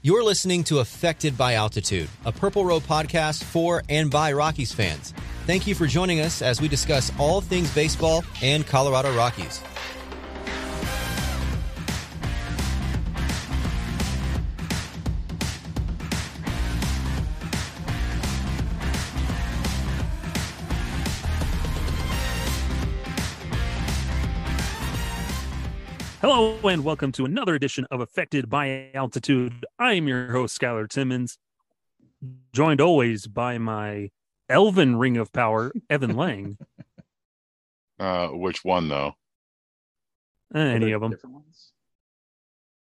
You're listening to Affected by Altitude, a Purple Row podcast for and by Rockies fans. Thank you for joining us as we discuss all things baseball and Colorado Rockies. Hello and welcome to another edition of Affected by Altitude. I am your host, Skylar Timmons, joined always by my elven ring of power, Evan Lang. Uh, which one though? Eh, any of them.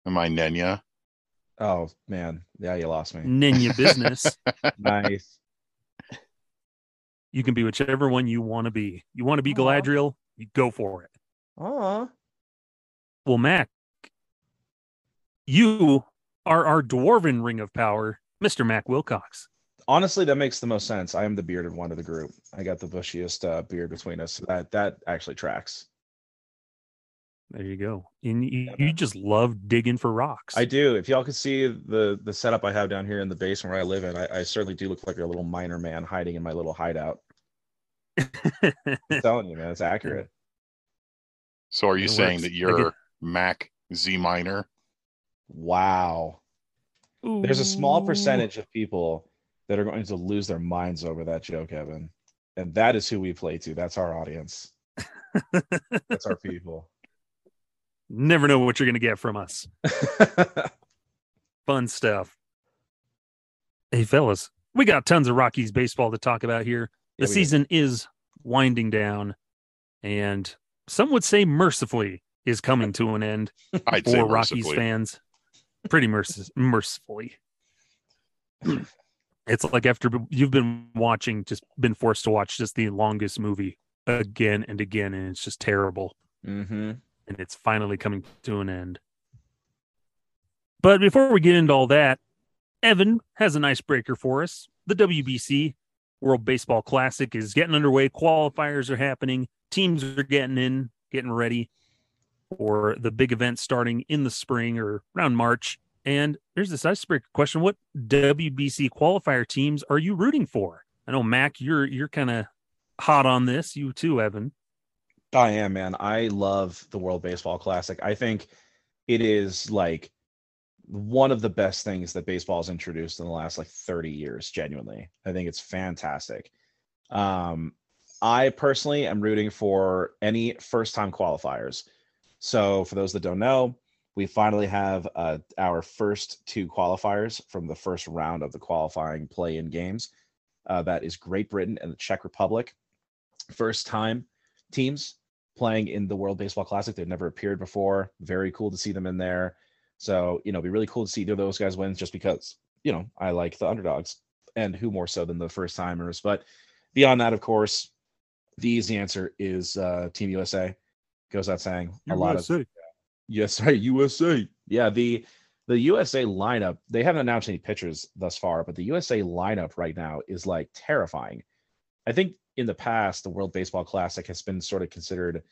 Am I Nenya? Oh man, yeah, you lost me. Nenya business. nice. You can be whichever one you want to be. You want to be Aw. Galadriel, you go for it. Aw. Well, Mac, you are our dwarven ring of power, Mr. Mac Wilcox. Honestly, that makes the most sense. I am the bearded one of the group. I got the bushiest uh, beard between us. So that that actually tracks. There you go. And you, Yeah, you just love digging for rocks. I do. If y'all could see the the setup I have down here in the basement where I live in, I, I certainly do look like a little miner man hiding in my little hideout. I'm telling you, man, it's accurate. So are you It saying works. that you're get- Mac Z minor? Wow. There's a small percentage of people that are going to lose their minds over that joke, Evan. And that is who we play to. That's our audience. That's our people. Never know what you're going to get from us. Fun stuff. Hey, fellas, we got tons of Rockies baseball to talk about here. The Yeah, we do. season is winding down, and some would say mercifully is coming to an end I'd for Rockies fans. Pretty merc- mercifully. It's like after you've been watching, just been forced to watch just the longest movie again and again, and it's just terrible. mm-hmm. and it's finally coming to an end. But before we get into all that, Evan has an icebreaker for us. The WBC World Baseball Classic is getting underway. Qualifiers are happening. Teams are getting in, getting ready for the big event starting in the spring or around March. And there's this icebreaker question: What WBC qualifier teams are you rooting for? I know Mac, you're you're kind of hot on this. You too, Evan. I am, man. I love the World Baseball Classic. I think it is like one of the best things that baseball has introduced in the last like 30 years, genuinely. I think it's fantastic. Um, I personally am rooting for any first time qualifiers. So, for those that don't know, we finally have uh, our first two qualifiers from the first round of the qualifying play in games. Uh, that is Great Britain and the Czech Republic. First time teams playing in the World Baseball Classic. They've never appeared before. Very cool to see them in there. So, you know, be really cool to see either those guys win just because, you know, I like the underdogs and who more so than the first timers. But beyond that, of course, the easy answer is uh, Team USA. Goes out saying a lot of yes, sorry, USA. Yeah, the the USA lineup, they haven't announced any pitchers thus far, but the USA lineup right now is like terrifying. I think in the past, the World Baseball Classic has been sort of considered,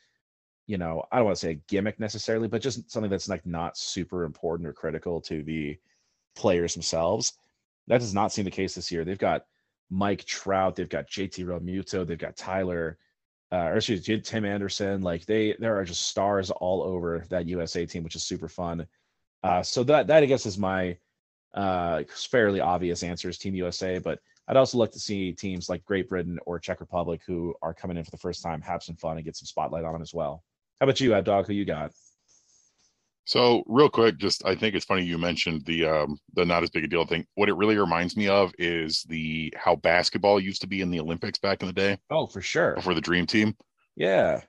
you know, I don't want to say a gimmick necessarily, but just something that's like not super important or critical to the players themselves. That does not seem the case this year. They've got Mike Trout, they've got JT Realmuto, they've got Tyler, uh, or excuse me, Tim Anderson. Like they, there are just stars all over that USA team, which is super fun. Uh, so that that I guess is my uh, fairly obvious answer is Team USA, but I'd also like to see teams like Great Britain or Czech Republic who are coming in for the first time have some fun and get some spotlight on them as well. How about you, Ad Dog? Who you got? So real quick, just I think it's funny you mentioned the um the not as big a deal thing. What it really reminds me of is the how basketball used to be in the Olympics back in the day Oh, for sure. before the Dream Team. Yeah.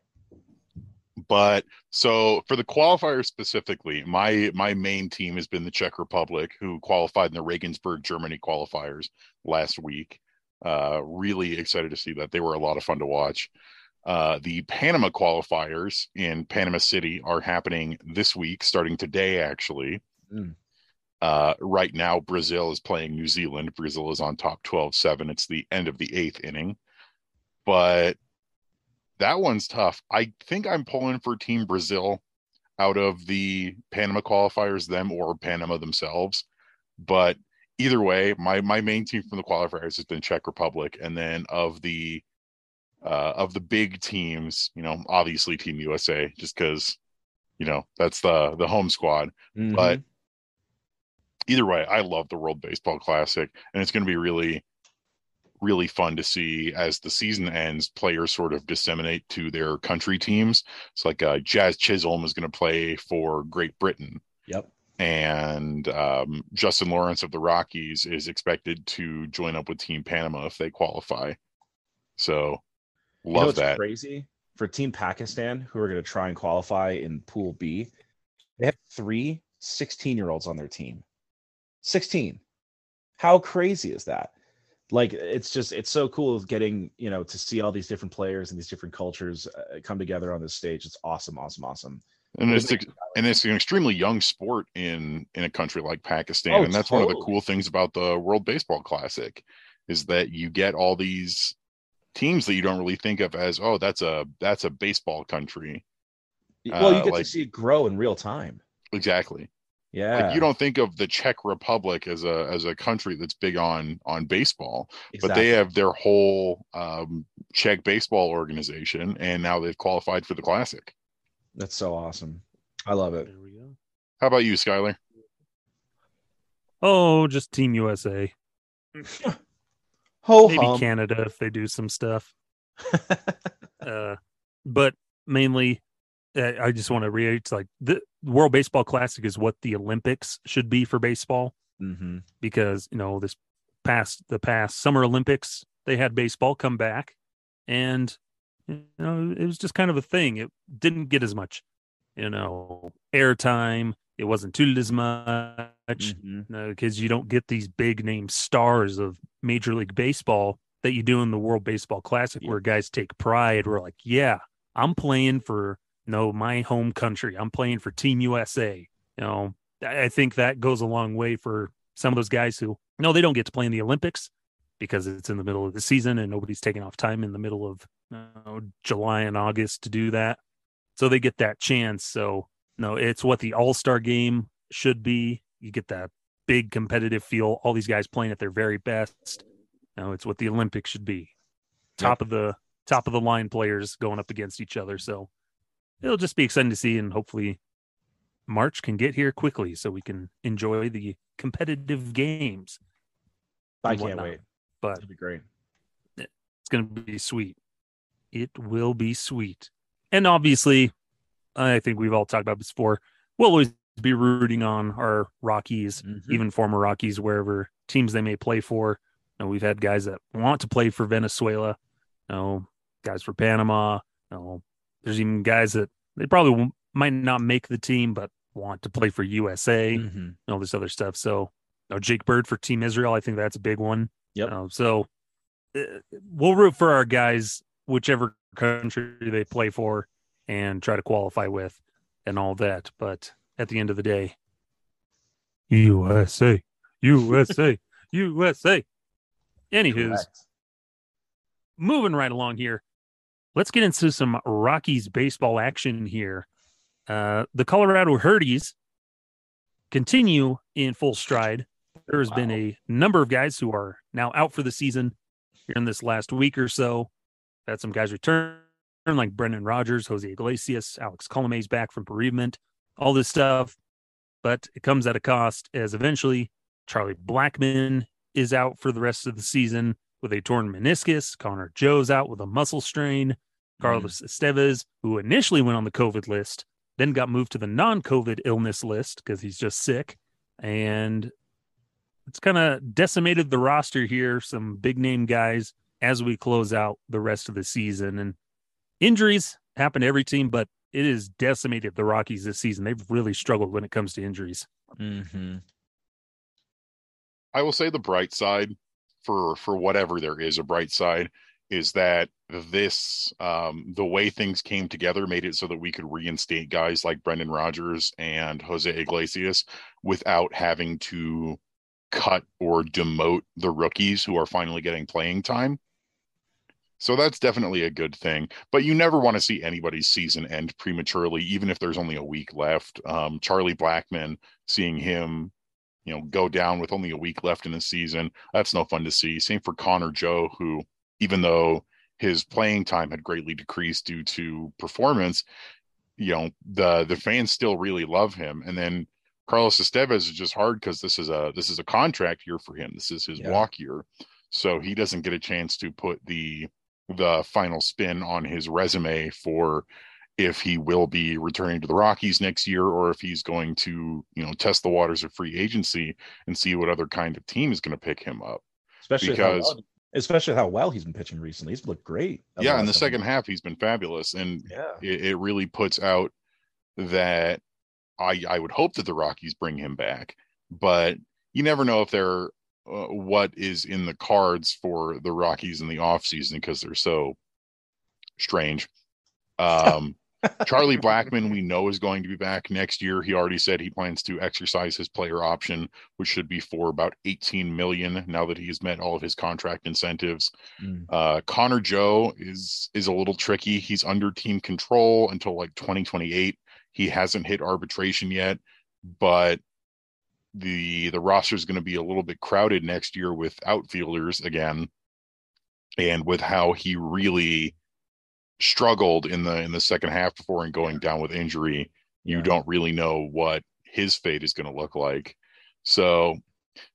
But so for the qualifiers specifically, my my main team has been the Czech Republic, who qualified in the Regensburg, Germany qualifiers last week. Uh, really excited to see that. They were a lot of fun to watch. Uh, the Panama qualifiers in Panama City are happening this week, starting today, actually. Mm. Uh, right now, Brazil is playing New Zealand. Brazil is on top 12 7. It's the end of the eighth inning. But that one's tough. I think I'm pulling for Team Brazil out of the Panama qualifiers, them or Panama themselves. But either way, my my main team from the qualifiers has been Czech Republic, and then of the uh, of the big teams, you know, obviously Team USA, just because you know that's the the home squad. Mhm. But either way, I love the World Baseball Classic, and it's going to be really, really fun to see as the season ends. Players sort of disseminate to their country teams. It's like uh, Jazz Chisholm is going to play for Great Britain, yep. and um, Justin Lawrence of the Rockies is expected to join up with Team Panama if they qualify. So, You know what's that. crazy for Team Pakistan who are going to try and qualify in Pool B. They have three 16 year olds on their team. 16. How crazy is that? Like it's just it's so cool getting you know to see all these different players and these different cultures uh, come together on this stage. It's awesome, awesome, awesome. And it's do you ex- think, and it's an extremely young sport in in a country like Pakistan, Oh, and that's one of the cool things about the World Baseball Classic is that you get all these teams that you don't really think of as oh that's a that's a baseball country well, you uh, get like- to see it grow in real time. exactly Yeah, like you don't think of the Czech Republic as a as a country that's big on on baseball but they have their whole um Czech baseball organization and now they've qualified for the classic That's so awesome. I love it. There we go. how about you Skylar Oh, just Team USA. Ho Maybe. Canada if they do some stuff. Uh, but mainly, uh, I just want to reiterate like the World Baseball Classic is what the Olympics should be for baseball hmm because you know this past the past Summer Olympics they had baseball come back, and you know it was just kind of a thing. It didn't get as much, you know, airtime. It wasn't touted as much Mhm. because you don't get these big name stars of Major League Baseball that you do in the World Baseball Classic, Yeah. where guys take pride. We're like, yeah, I'm playing for no my home country. I'm playing for Team USA. You know, I I think that goes a long way for some of those guys who no, they don't get to play in the Olympics because it's in the middle of the season and nobody's taking off time in the middle of you know, July and August to do that. So they get that chance. So no, it's what the All Star game should be. You get that big competitive feel. All these guys playing at their very best. No, it's what the Olympics should be. Top of the top of the line players going up against each other. So it'll just be exciting to see, and hopefully March can get here quickly so we can enjoy the competitive games. I can't whatnot. wait. But It'll be great. it's going to be sweet. It will be sweet. And obviously, I think we've all talked about this before. We'll always be rooting on our Rockies, Mhm. even former Rockies, wherever teams they may play for. You know, we've had guys that want to play for Venezuela, you know, guys for Panama. You know, there's even guys that they probably might not make the team, but want to play for USA Mhm. and all this other stuff. So, you know, Jake Bird for Team Israel, I think that's a big one. Yep. Uh, so uh, we'll root for our guys, whichever country they play for, and try to qualify with, and all that. But at the end of the day, USA, USA, USA. Anywho's, Correct. moving right along here. Let's get into some Rockies baseball action here. Uh, the Colorado Hurdies continue in full stride. There has been a number of guys who are now out for the season here in this last week or so. Had some guys return, like Brendan Rodgers, Jose Iglesias, Alex Colomé's back from bereavement, all this stuff. But it comes at a cost as eventually Charlie Blackmon is out for the rest of the season with a torn meniscus. Connor Joe's out with a muscle strain. Carlos mm. Estevez, who initially went on the COVID list, then got moved to the non COVID illness list because he's just sick. And it's kind of decimated the roster here. Some big name guys as we close out the rest of the season. And injuries happen to every team, but it has decimated the Rockies this season. They've really struggled when it comes to injuries. Mm-hmm. I will say the bright side for for whatever there is a bright side is that this um the way things came together made it so that we could reinstate guys like Brendan Rodgers and Jose Iglesias without having to cut or demote the rookies who are finally getting playing time. So that's definitely a good thing. But you never want to see anybody's season end prematurely, even if there's only a week left. Um, Charlie Blackmon, seeing him, you know, go down with only a week left in the season, that's no fun to see. Same for Connor Joe, who, even though his playing time had greatly decreased due to performance, you know, the the fans still really love him. And then Carlos Estevez is just hard because this is a this is a contract year for him. This is his Yeah. walk year. So he doesn't get a chance to put the the final spin on his resume for if he will be returning to the Rockies next year or if he's going to, you know, test the waters of free agency and see what other kind of team is going to pick him up. Especially Because- how well, especially how well he's been pitching recently. He's looked great. yeah, in the second half he's been fabulous and Yeah. it, it really puts out that I I would hope that the Rockies bring him back, but you never know if they're uh, what is in the cards for the Rockies in the offseason because they're so strange. Um, Charlie Blackmon, we know is going to be back next year. He already said he plans to exercise his player option, which should be for about 18 million now that he's met all of his contract incentives. Mm. Uh, Connor Joe is is a little tricky. He's under team control until like 2028. He hasn't hit arbitration yet, but the the roster is going to be a little bit crowded next year with outfielders again, and with how he really struggled in the in the second half before and going down with injury, you Yeah. don't really know what his fate is going to look like. So,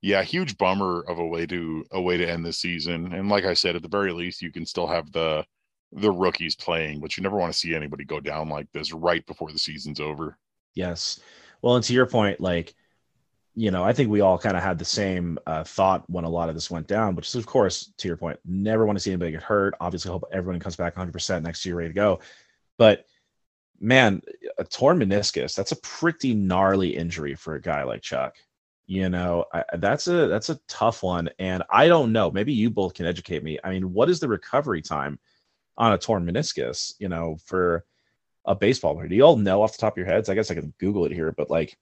yeah, huge bummer of a way to a way to end the season. And like I said, at the very least, you can still have the the rookies playing, but you never want to see anybody go down like this right before the season's over. Yes. Well, and to your point, like, you know, I think we all kind of had the same uh, thought when a lot of this went down, which is, of course, to your point, never want to see anybody get hurt. Obviously, hope everyone comes back 100% next year, ready to go. But man, a torn meniscus, that's a pretty gnarly injury for a guy like Chuck. You know, I, that's a that's a tough one, and I don't know. Maybe you both can educate me. I mean, what is the recovery time on a torn meniscus? You know, for a baseball player. Do you all know off the top of your heads? I guess I can Google it here, but like,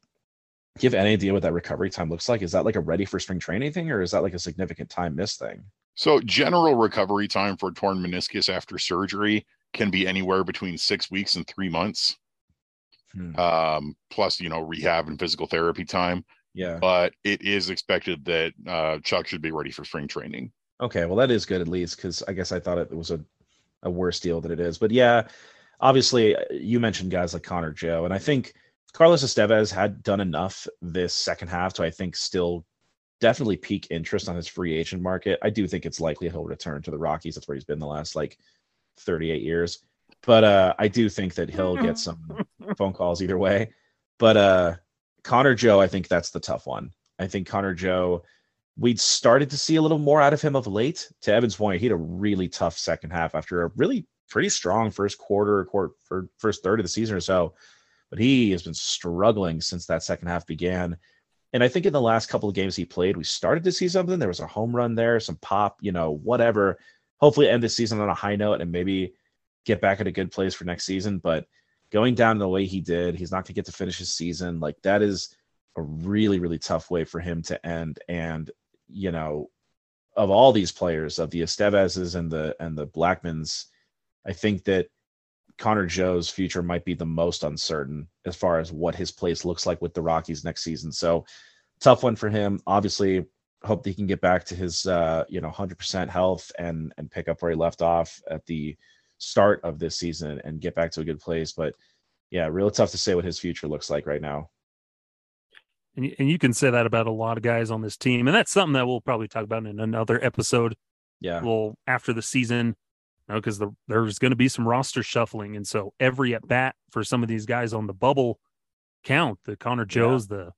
do you have any idea what that recovery time looks like? Is that like a ready for spring training thing, or is that like a significant time miss thing? So, general recovery time for torn meniscus after surgery can be anywhere between six weeks and three months, Hmm. um, plus, you know, rehab and physical therapy time. Yeah. But it is expected that uh, Chuck should be ready for spring training. Okay. Well, that is good at least because I guess I thought it was a, a worse deal than it is. But yeah, obviously, uh, you mentioned guys like Connor Joe, and I think Carlos Estevez had done enough this second half to, I think, still definitely pique interest on his free agent market. I do think it's likely he'll return to the Rockies. That's where he's been the last like 38 years. But uh, I do think that he'll get some phone calls either way. But uh, Connor Joe, I think that's the tough one. I think Connor Joe, we'd started to see a little more out of him of late. To Evan's point, he had a really tough second half after a really pretty strong first quarter, quarter first third of the season or so. But he has been struggling since that second half began. And I think in the last couple of games he played, we started to see something. There was a home run there, some pop, you know, whatever. Hopefully end the season on a high note and maybe get back at a good place for next season. But going down the way he did, he's not going to get to finish his season. Like that is a really really tough way for him to end. And you know, of all these players, of the Estevezes and the and the Blackmons, I think that Connor Joe's future might be the most uncertain as far as what his place looks like with the Rockies next season. So tough one for him. Obviously, hope he can get back to his uh, you know 100% health and and pick up where he left off at the start of this season and get back to a good place. But yeah, really tough to say what his future looks like right now. And, and you can say that about a lot of guys on this team, and that's something that we'll probably talk about in another episode. Yeah, well, after the season, because the, there's going to be some roster shuffling, and so every at bat for some of these guys on the bubble count. The Connor Joes, yeah. the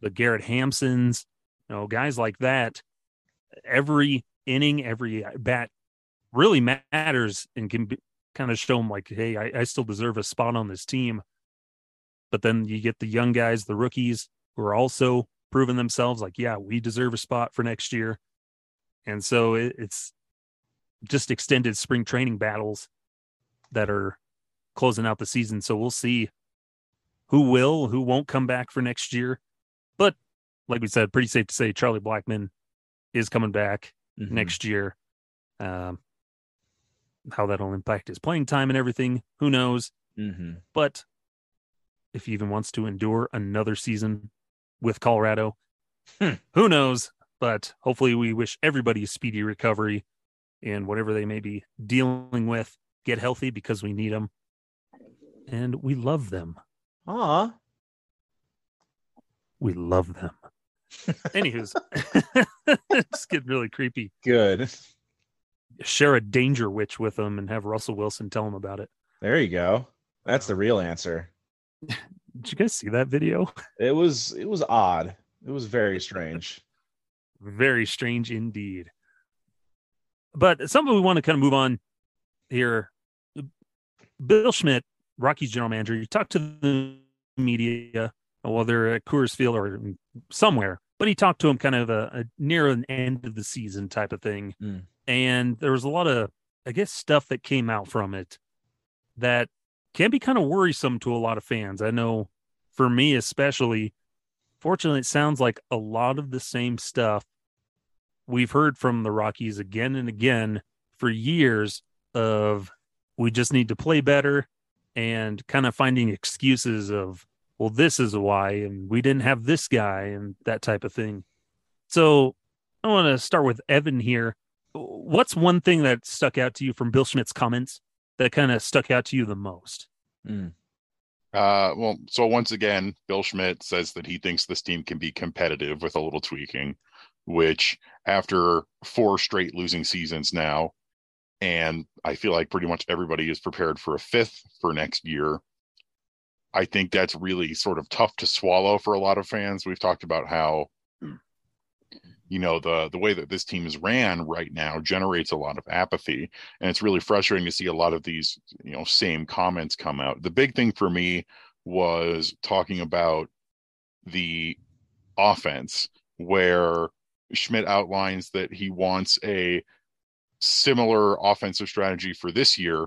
the Garrett Hampsons, you know, guys like that. Every inning, every bat really matters and can be, kind of show them like, hey, I, I still deserve a spot on this team. But then you get the young guys, the rookies, who are also proving themselves like, yeah, we deserve a spot for next year. And so it, it's just extended spring training battles that are closing out the season. So we'll see who will, who won't come back for next year. But like we said, pretty safe to say Charlie Blackmon is coming back mm-hmm. next year. Um, how that'll impact his playing time and everything, who knows? Mm-hmm. But if he even wants to endure another season with Colorado, hmm. who knows? But hopefully, we wish everybody a speedy recovery and whatever they may be dealing with, get healthy because we need them and we love them. Ah, we love them. Anywho's, it's getting really creepy. Good. Share a Dangerwich with them and have Russell Wilson tell them about it. There you go. That's the real answer. Did you guys see that video? It was it was odd. It was very strange. very strange indeed. But something we want to kind of move on here. Bill Schmidt, Rockies general manager, you talked to the media, whether at Coors Field or somewhere, but he talked to him kind of a, a near an end of the season type of thing. Mm. And there was a lot of, I guess, stuff that came out from it that can be kind of worrisome to a lot of fans. I know for me, especially, fortunately, it sounds like a lot of the same stuff we've heard from the Rockies again and again for years of we just need to play better and kind of finding excuses of well this is why and we didn't have this guy and that type of thing. So I want to start with Evan here. What's one thing that stuck out to you from Bill Schmidt's comments that kind of stuck out to you the most? Mm. Uh, well, so once again, Bill Schmidt says that he thinks this team can be competitive with a little tweaking which after four straight losing seasons now, and I feel like pretty much everybody is prepared for a fifth for next year. I think that's really sort of tough to swallow for a lot of fans. We've talked about how you know the the way that this team is ran right now generates a lot of apathy and it's really frustrating to see a lot of these you know same comments come out the big thing for me was talking about the offense where Schmidt outlines that he wants a similar offensive strategy for this year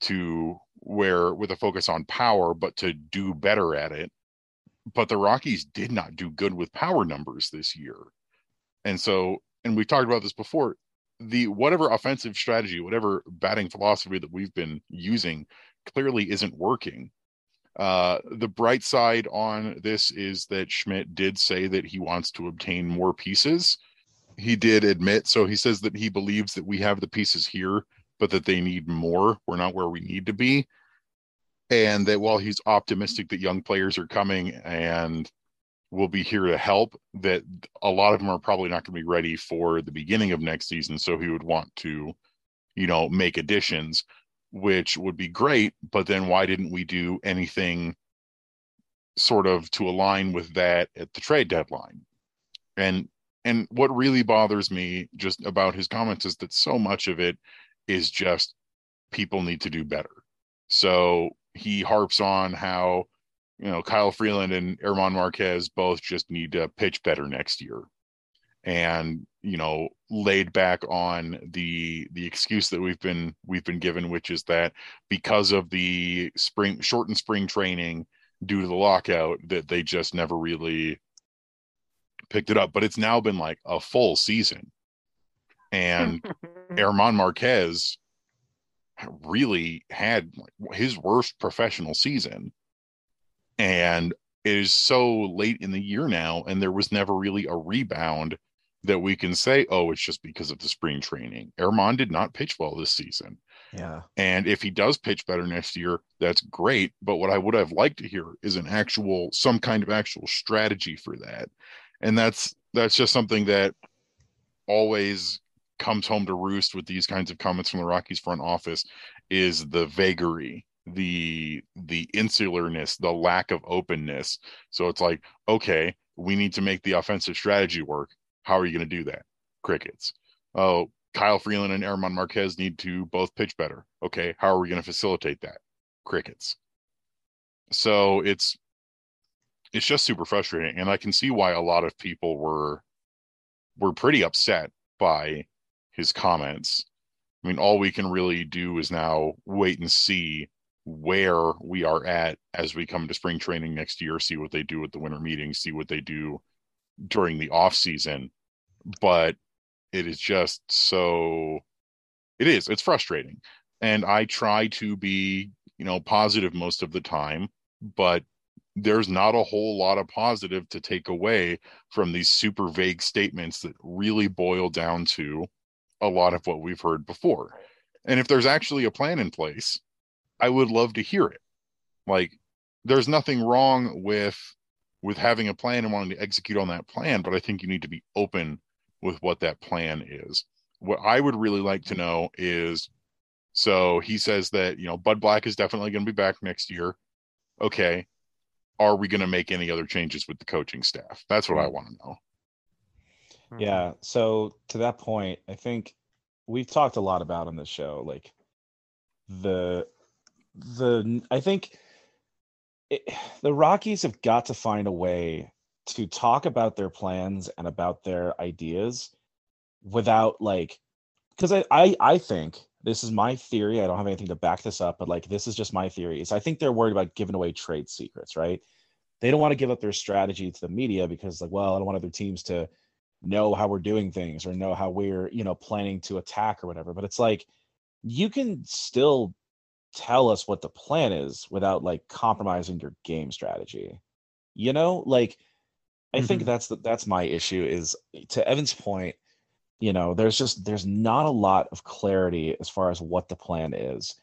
to where with a focus on power, but to do better at it. But the Rockies did not do good with power numbers this year. And so, and we talked about this before, the whatever offensive strategy, whatever batting philosophy that we've been using clearly isn't working. Uh, the bright side on this is that Schmidt did say that he wants to obtain more pieces. He did admit, so he says that he believes that we have the pieces here, but that they need more. We're not where we need to be. And that while he's optimistic that young players are coming and will be here to help, that a lot of them are probably not going to be ready for the beginning of next season. So he would want to, you know, make additions which would be great. But then why didn't we do anything sort of to align with that at the trade deadline? And and what really bothers me just about his comments is that so much of it is just people need to do better. So he harps on how you know Kyle Freeland and German Marquez both just need to pitch better next year and you know laid back on the the excuse that we've been we've been given which is that because of the spring shortened spring training due to the lockout that they just never really picked it up, but it's now been like a full season. And German Marquez really had his worst professional season. And it is so late in the year now, and there was never really a rebound that we can say, oh, it's just because of the spring training. German did not pitch well this season. Yeah. And if he does pitch better next year, that's great. But what I would have liked to hear is an actual, some kind of actual strategy for that. And that's, that's just something that always comes home to roost with these kinds of comments from the Rockies front office is the vagary the the insularness the lack of openness so it's like okay we need to make the offensive strategy work how are you going to do that? Crickets. Oh kyle freeland and German marquez need to both pitch better. Okay how are we going to facilitate that? Crickets. So it's it's just super frustrating and i can see why a lot of people were were pretty upset by his comments. I mean all we can really do is now wait and see where we are at as we come to spring training next year, see what they do at the winter meetings, see what they do during the off season. But it is just so it is, it's frustrating. And I try to be, you know, positive most of the time, but there's not a whole lot of positive to take away from these super vague statements that really boil down to a lot of what we've heard before. And if there's actually a plan in place, I would love to hear it. Like there's nothing wrong with with having a plan and wanting to execute on that plan, but I think you need to be open with what that plan is. What I would really like to know is so he says that, you know, Bud Black is definitely going to be back next year. Okay. Are we going to make any other changes with the coaching staff? That's what I hmm. want to know. Yeah. So to that point, I think we've talked a lot about on this show, like the the I think it, the Rockies have got to find a way to talk about their plans and about their ideas without like because I, I I think this is my theory. I don't have anything to back this up, but like this is just my theory. Is I think they're worried about giving away trade secrets, right? They don't want to give up their strategy to the media because like, well, I don't want other teams to know how we're doing things or know how we're, you know, planning to attack or whatever. But it's like you can still tell us what the plan is without like compromising your game strategy. You know, like I mm-hmm. think that's the, that's my issue is to Evan's point, you know, there's just there's not a lot of clarity as far as what the plan is.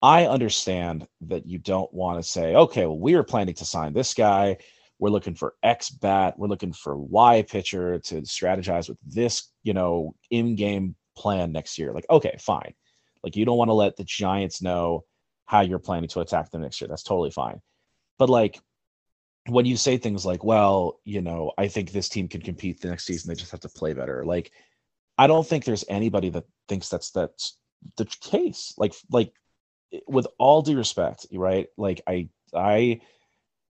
I understand that you don't want to say, okay, well, we are planning to sign this guy. We're looking for X bat. We're looking for Y pitcher to strategize with this, you know, in-game plan next year. Like, okay, fine. Like you don't want to let the Giants know how you're planning to attack them next year. That's totally fine. But like when you say things like, well, you know, I think this team can compete the next season, they just have to play better. Like, I don't think there's anybody that thinks that's that's the case. Like, like with all due respect, right? Like I I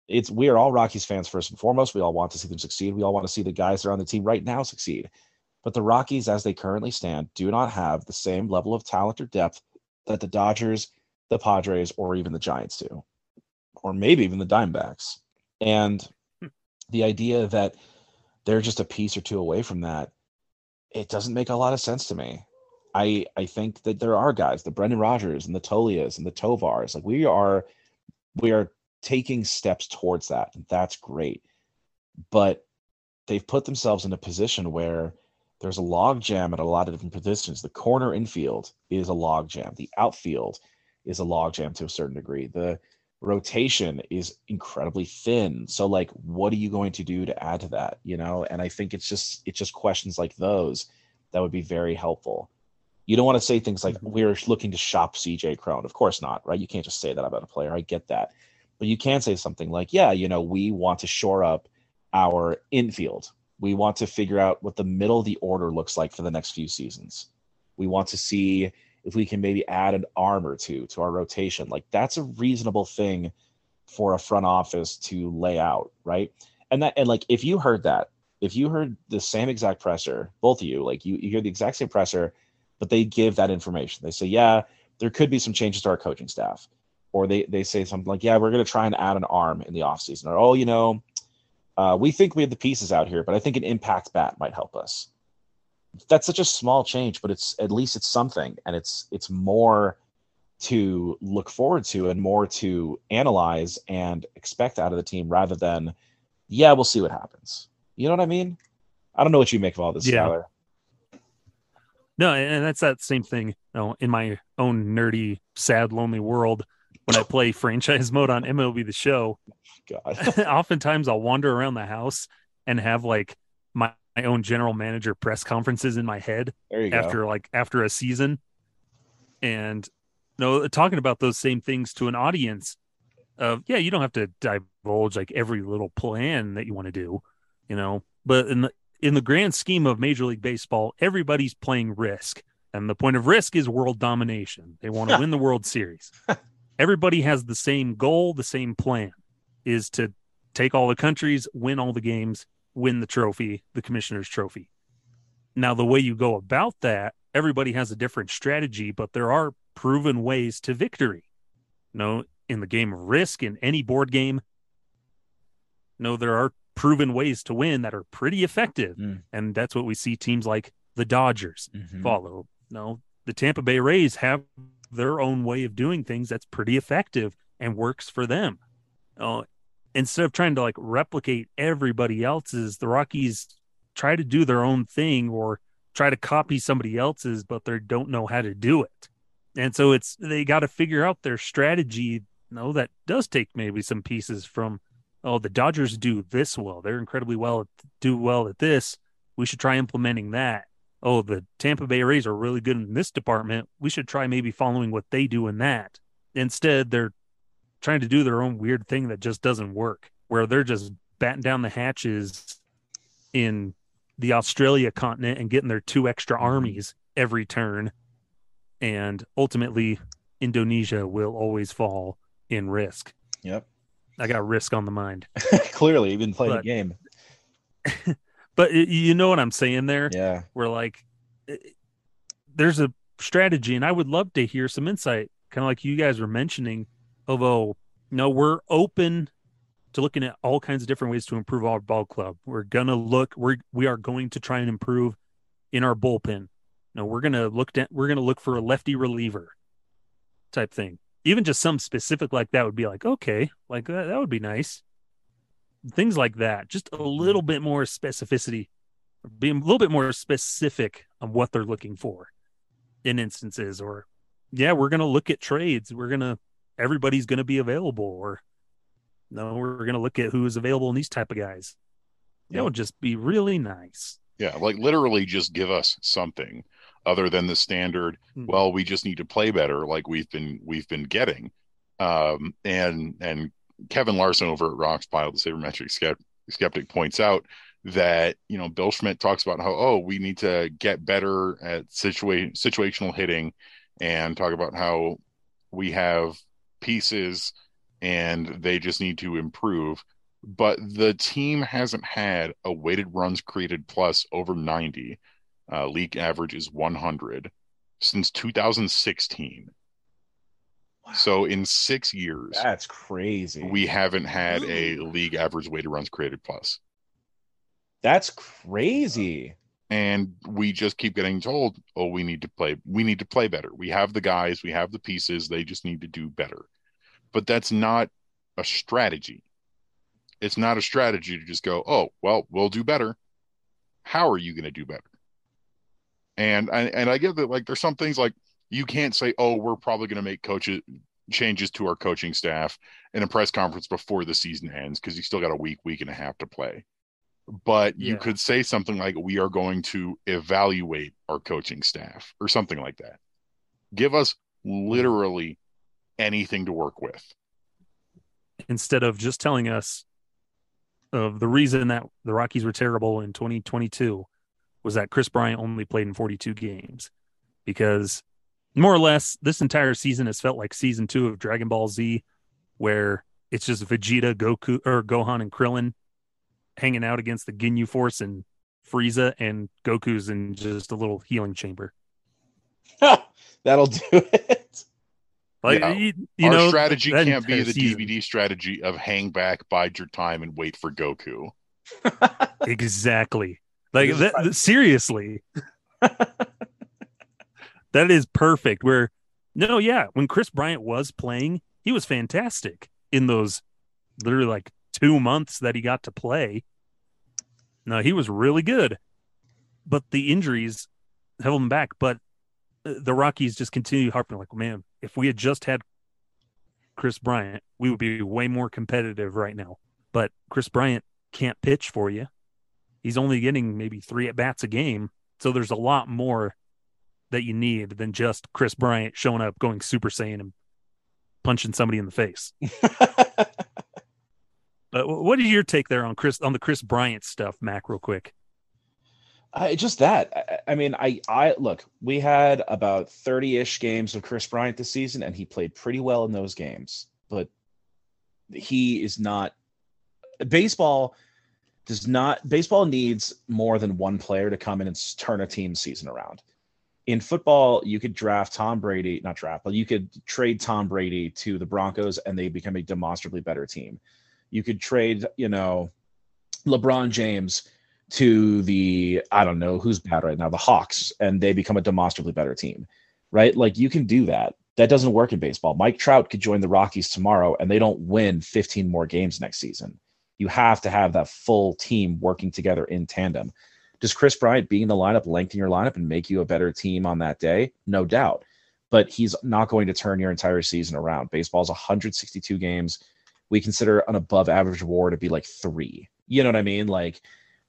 it's we are all Rockies fans first and foremost. We all want to see them succeed. We all want to see the guys that are on the team right now succeed. But the Rockies, as they currently stand, do not have the same level of talent or depth that the Dodgers the Padres or even the Giants do, or maybe even the Dimebacks. And hmm. the idea that they're just a piece or two away from that, it doesn't make a lot of sense to me. I I think that there are guys, the Brendan Rodgers and the Toglias and the Tovars, like we are we are taking steps towards that, and that's great. But they've put themselves in a position where there's a log jam at a lot of different positions. The corner infield is a log jam. The outfield is a logjam to a certain degree. The rotation is incredibly thin. So like what are you going to do to add to that, you know? And I think it's just it's just questions like those that would be very helpful. You don't want to say things like mm-hmm. we're looking to shop CJ Cron. Of course not, right? You can't just say that about a player. I get that. But you can say something like, yeah, you know, we want to shore up our infield. We want to figure out what the middle of the order looks like for the next few seasons. We want to see if we can maybe add an arm or two to our rotation, like that's a reasonable thing for a front office to lay out, right? And that and like if you heard that, if you heard the same exact presser, both of you, like you, you hear the exact same presser, but they give that information. They say, yeah, there could be some changes to our coaching staff. Or they they say something like, yeah, we're gonna try and add an arm in the offseason. Or oh, you know, Uh, we think we have the pieces out here, but I think an impact bat might help us. That's such a small change, but it's at least it's something, and it's it's more to look forward to and more to analyze and expect out of the team rather than, yeah, we'll see what happens. You know what I mean? I don't know what you make of all this, Yeah. Skylar. No, and that's that same thing. You know, in my own nerdy, sad, lonely world, when I play franchise mode on MLB The Show, God. oftentimes I'll wander around the house and have like my, my own general manager press conferences in my head you go. after like after a season, and you know, talking about those same things to an audience. Of yeah, you don't have to divulge like every little plan that you want to do, you know. But in the in the grand scheme of Major League Baseball, everybody's playing risk. And the point of risk is world domination. They want to win the World Series. Everybody has the same goal, the same plan is to take all the countries, win all the games, win the trophy, the commissioner's trophy. Now, the way you go about that, everybody has a different strategy, but there are proven ways to victory. No, in the game of risk, in any board game, no, there are proven ways to win that are pretty effective. Mm. And that's what we see teams like the Dodgers Mhm. follow. No, the Tampa Bay Rays have their own way of doing things that's pretty effective and works for them. Uh, instead of trying to like replicate everybody else's, the Rockies try to do their own thing or try to copy somebody else's, but they don't know how to do it. And so it's they got to figure out their strategy. Know, that does take maybe some pieces from oh the Dodgers do this well. They're incredibly well do well at this. We should try implementing that. Oh, the Tampa Bay Rays are really good in this department. We should try maybe following what they do in that. Instead, they're trying to do their own weird thing that just doesn't work, where they're just batting down the hatches in the Australia continent and getting their two extra armies every turn. And ultimately, Indonesia will always fall in risk. Yep. I got risk on the mind. Clearly, you've been playing But- the game. But you know what I'm saying there? Yeah. where like there's a strategy and i would love to hear some insight kind of like you guys were mentioning oh no we're open to looking at all kinds of different ways to improve our ball club. We're gonna look we're we are going to try and improve in our bullpen. No we're gonna look at we're gonna look for a lefty reliever type thing. Even just some specific like that would be like okay like that, that would be nice. Things like that. Just a little bit more specificity being a little bit more specific on what they're looking for in instances or yeah we're to look at trades. We're to everybody's going to be available or no we're going to look at who is available in these type of guys that would just be really nice Yeah, like literally just give us something other than the standard. Hmm. Well, we just need to play better, like we've been we've been getting. Um, and and Kevin Larson over at Rocks Pile, the sabermetric Skept- skeptic, points out that you know Bill Schmidt talks about how oh we need to get better at situa- situational hitting, and talk about how we have pieces and they just need to improve but the team hasn't had a weighted runs created plus over 90. Uh, league average is 100 since 2016. So in six years, That's crazy. we haven't had a league average weighted runs created plus. That's crazy. And we just keep getting told, oh, we need to play, we need to play better. We have the guys, we have the pieces, they just need to do better. But that's not a strategy. It's not a strategy to just go, oh, well, we'll do better. How are you going to do better? And I, and I get that like there's some things like you can't say, oh, we're probably going to make coaches changes to our coaching staff in a press conference before the season ends because you still got a week, week and a half to play. But you could say something like, we are going to evaluate our coaching staff or something like that. Give us mm-hmm. literally anything to work with. instead of just telling us of the reason that the Rockies were terrible in 2022 was that Kris Bryant only played in 42 games because more or less this entire season has felt like season 2 of Dragon Ball Z where it's just Vegeta, Goku or Gohan and Krillin hanging out against the Ginyu Force and Frieza and Goku's in just a little healing chamber. That'll do it. Like Yeah. you, you our know, strategy can't be the season. DVD strategy of hang back, bide your time, and wait for Goku. exactly. Like that, seriously. that is perfect. Where no, yeah, when Kris Bryant was playing, he was fantastic in those literally like two months that he got to play. No, he was really good. But the injuries held him back. But the Rockies just continue harping like, man, if we had just had Kris Bryant, we would be way more competitive right now. But Kris Bryant can't pitch for you. He's only getting maybe three at bats a game. So there's a lot more that you need than just Kris Bryant showing up, going Super Saiyan, and punching somebody in the face. but what is your take there on Kris on the Kris Bryant stuff, Mac? Real quick. Uh, I, just that. I, I, mean, I, I look. We had about thirty-ish games of Kris Bryant this season, and he played pretty well in those games. But he is not. Baseball does not. Baseball needs more than one player to come in and turn a team season around in football, you could draft Tom Brady, not draft, but you could trade Tom Brady to the Broncos and they become a demonstrably better team. You could trade, you know, LeBron James to the, I don't know who's bad right now, the Hawks, and they become a demonstrably better team, right? Like you can do that. That doesn't work in baseball. Mike Trout could join the Rockies tomorrow and they don't win 15 more games next season. You have to have that full team working together in tandem. Does Kris Bryant being in the lineup lengthen your lineup and make you a better team on that day? No doubt. But he's not going to turn your entire season around. Baseball's 162 games. We consider an above average war to be like three. You know what I mean? Like,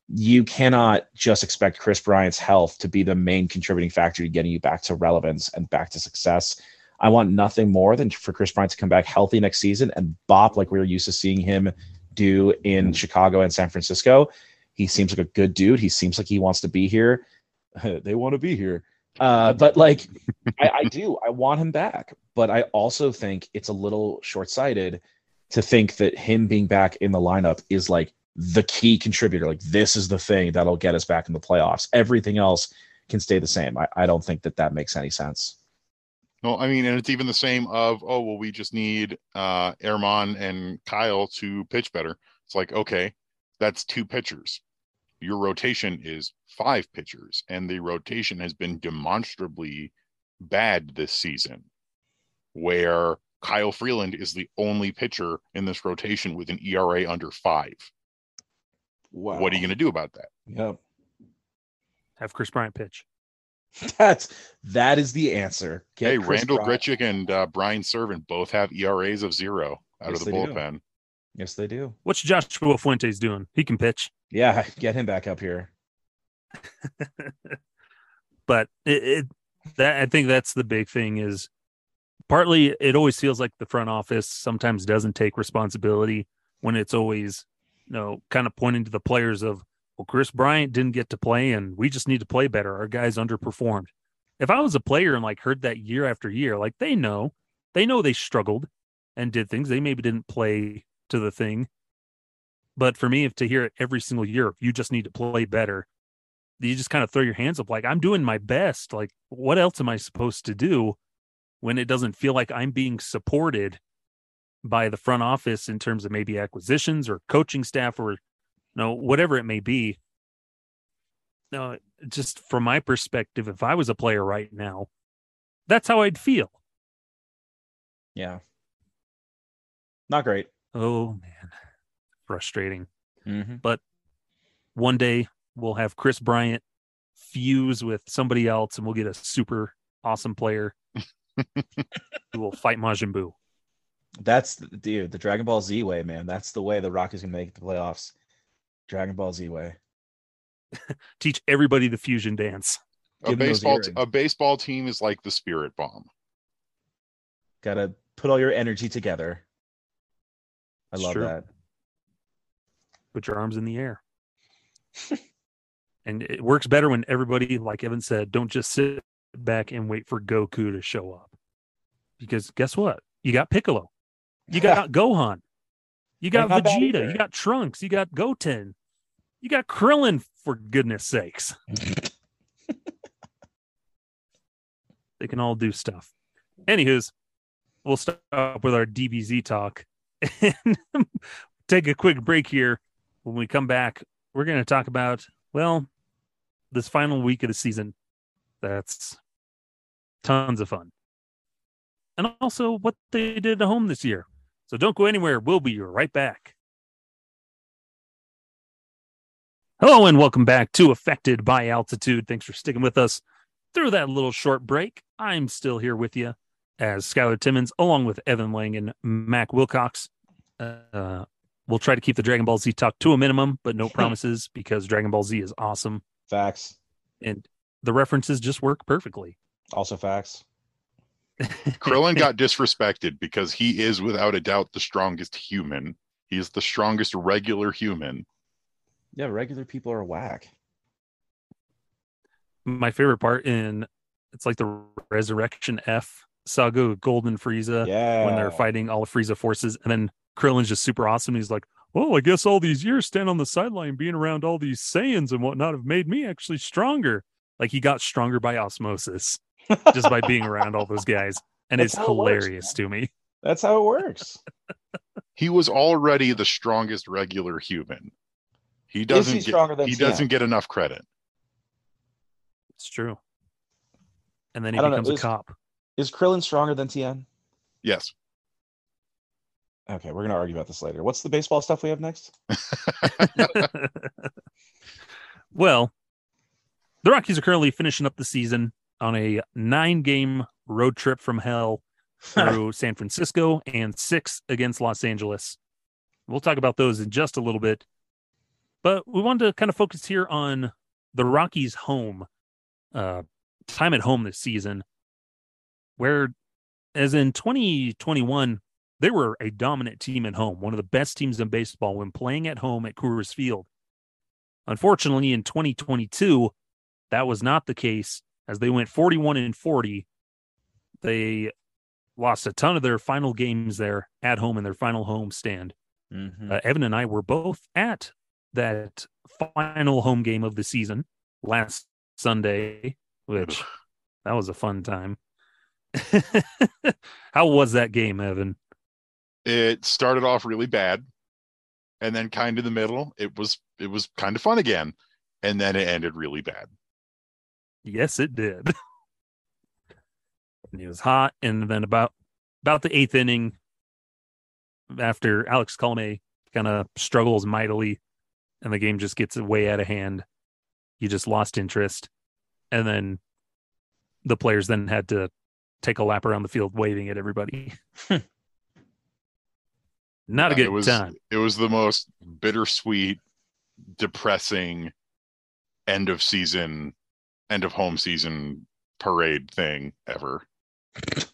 you cannot just expect Kris Bryant's health to be the main contributing factor to getting you back to relevance and back to success. I want nothing more than for Kris Bryant to come back healthy next season and bop like we are used to seeing him do in Chicago and San Francisco he seems like a good dude. He seems like he wants to be here. they want to be here. Uh, but like, I, I do. I want him back. But I also think it's a little short sighted to think that him being back in the lineup is like the key contributor. Like, this is the thing that'll get us back in the playoffs. Everything else can stay the same. I, I don't think that that makes any sense. No, I mean, and it's even the same of, oh, well, we just need uh Germán and Kyle to pitch better. It's like, okay, that's two pitchers. Your rotation is five pitchers, and the rotation has been demonstrably bad this season, where Kyle Freeland is the only pitcher in this rotation with an ERA under five. Wow. What are you going to do about that? Yep. Have Kris Bryant pitch. That's that is the answer. Get hey, Chris Randal Grichuk and uh, Brian Serven both have ERAs of zero out yes, of the bullpen. Do. Yes, they do. What's Joshua Fuentes doing? He can pitch. Yeah, get him back up here. but it, it, that I think that's the big thing is partly it always feels like the front office sometimes doesn't take responsibility when it's always you know kind of pointing to the players of well Kris Bryant didn't get to play and we just need to play better. Our guys underperformed. If I was a player and like heard that year after year, like they know, they know they struggled and did things. They maybe didn't play to the thing. But for me, if to hear it every single year, you just need to play better, you just kind of throw your hands up like, I'm doing my best. Like, what else am I supposed to do when it doesn't feel like I'm being supported by the front office in terms of maybe acquisitions or coaching staff or you know, whatever it may be? No, just from my perspective, if I was a player right now, that's how I'd feel. Yeah. Not great. Oh man, frustrating. Mm-hmm. But one day we'll have Kris Bryant fuse with somebody else, and we'll get a super awesome player who will fight Majin Buu. That's the, dude, the Dragon Ball Z way, man. That's the way the Rockies can make the playoffs. Dragon Ball Z way. Teach everybody the fusion dance. A baseball, t- a baseball team is like the spirit bomb. Gotta put all your energy together. I love true. that. Put your arms in the air. and it works better when everybody, like Evan said, don't just sit back and wait for Goku to show up. Because guess what? You got Piccolo. You got Gohan. You got Vegeta. You got Trunks. You got Goten. You got Krillin, for goodness sakes. they can all do stuff. Anywho's, we'll stop with our DBZ talk and take a quick break here. when we come back, we're going to talk about, well, this final week of the season. That's tons of fun. And also what they did at home this year. So don't go anywhere. We'll be right back. Hello and welcome back to Affected by Altitude. Thanks for sticking with us through that little short break. I'm still here with you as Skylar Timmons, along with Evan Lang and Mac Wilcox. Uh, we'll try to keep the Dragon Ball Z talk to a minimum, but no promises because Dragon Ball Z is awesome. Facts. And the references just work perfectly. Also facts. Krillin got disrespected because he is without a doubt the strongest human. He's the strongest regular human. Yeah, regular people are whack. My favorite part in it's like the Resurrection F saga with Golden Frieza Yeah. when they're fighting all of Frieza forces, and then Krillin's just super awesome. He's like, "Oh, I guess all these years standing on the sideline, being around all these Saiyans and whatnot, have made me actually stronger." Like he got stronger by osmosis just by being around all those guys, and That's it's how it works, hilarious to me. That's how it works. He was already the strongest regular human. He doesn't he get, stronger than he Tien? doesn't get enough credit. It's true. And then he I don't becomes a cop. Is Krillin stronger than Tien? Yes. Okay, we're gonna argue about this later. What's the baseball stuff we have next? well, the Rockies are currently finishing up the season on a nine game road trip from hell through San Francisco and six against Los Angeles. We'll talk about those in just a little bit. But we wanted to kind of focus here on the Rockies' home, uh, time at home this season, where, as in 2021, they were a dominant team at home, one of the best teams in baseball when playing at home at Coors Field. Unfortunately, in 2022, that was not the case as they went 41 and 40. They lost a ton of their final games there at home in their final home stand. Mhm. Uh, Evan and I were both at that final home game of the season last Sunday, which that was a fun time. How was that game, Evan? It started off really bad. And then kind of in the middle, it was it was kind of fun again. And then it ended really bad. Yes, it did. and it was hot, and then about about the eighth inning, after Alex Colomé kind of struggles mightily, and the game just gets way out of hand, you just lost interest, and then the players then had to take a lap around the field waving at everybody. Not a good it was time. it was the most bittersweet, depressing end of season, end of home season parade thing ever.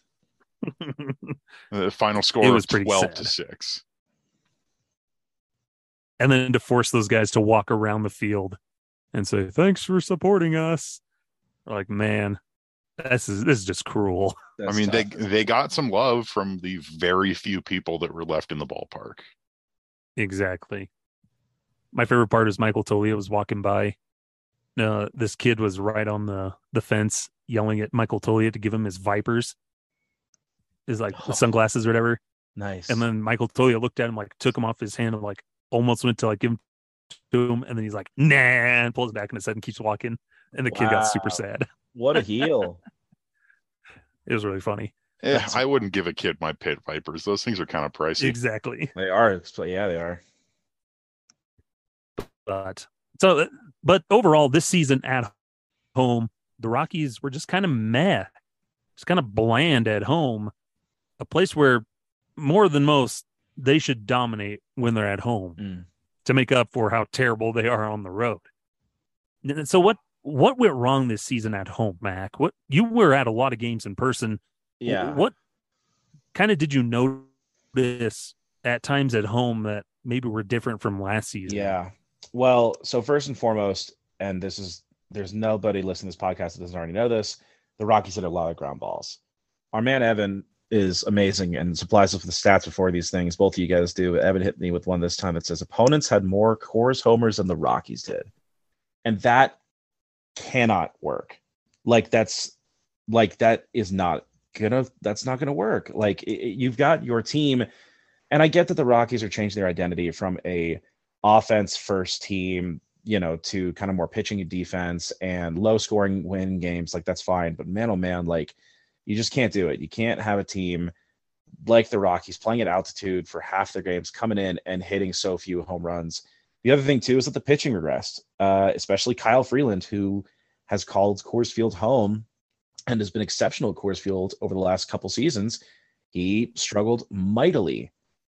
The final score It was was pretty twelve to six. and then to force those guys to walk around the field and say thanks for supporting us like man this is this is just cruel I That's mean, they they got some love from the very few people that were left in the ballpark. exactly my favorite part is Michael Toglia was walking by uh, this kid was right on the the fence yelling at Michael Toglia to give him his vipers his like Oh. sunglasses or whatever nice. and then Michael Toglia looked at him like took him off his hand and like almost went to like give him to him and then he's like nah and pulls back in his head and keeps walking and the kid got super sad what a heel. It was really funny. That's- I wouldn't give a kid my pit vipers. Those things are kind of pricey. Exactly. they are. Yeah, they are. But so, but overall, this season at home, the Rockies were just kind of meh, just kind of bland at home. A place where more than most they should dominate when they're at home Mm. to make up for how terrible they are on the road. And So what what went wrong this season at home, Mac? What you were at a lot of games in person. Yeah. What kind of did you notice at times at home that maybe were different from last season? Yeah. Well, so first and foremost, and this is there's nobody listening to this podcast that doesn't already know this. The Rockies hit a lot of ground balls. Our man Evan is amazing and supplies us with the stats before these things. Both of you guys do. Evan hit me with one this time that says opponents had more Coors homers than the Rockies did, and that cannot work. Like that's like that is not gonna that's not gonna work. Like it, it- you've got your team, and I get that the Rockies are changing their identity from a offense first team, you know, to kind of more pitching and defense and low scoring win games, like that's fine. But man, oh man, like you just can't do it. You can't have a team like the Rockies playing at altitude for half their games, coming in and hitting so few home runs. The other thing too is that the pitching regressed, uh, especially Kyle Freeland, who has called Coors Field home and has been exceptional at Coors Field over the last couple seasons. He struggled mightily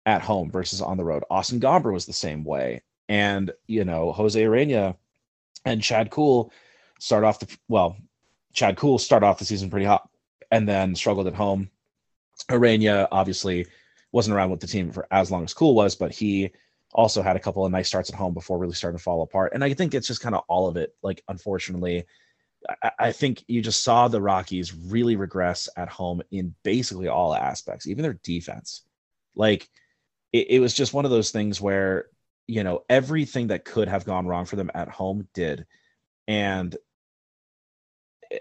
at home versus on the road. Austin Gomber was the same way. And, you know, Jose Urena and Chad Kuhl start off the, well, Chad Kuhl start off the season pretty hot and then struggled at home. Urena obviously wasn't around with the team for as long as Kuhl was, but he also had a couple of nice starts at home before really starting to fall apart. And I think it's just kind of all of it. Like, unfortunately, I, I think you just saw the Rockies really regress at home in basically all aspects, even their defense. Like, it, it was just one of those things where you know everything that could have gone wrong for them at home did. And eh,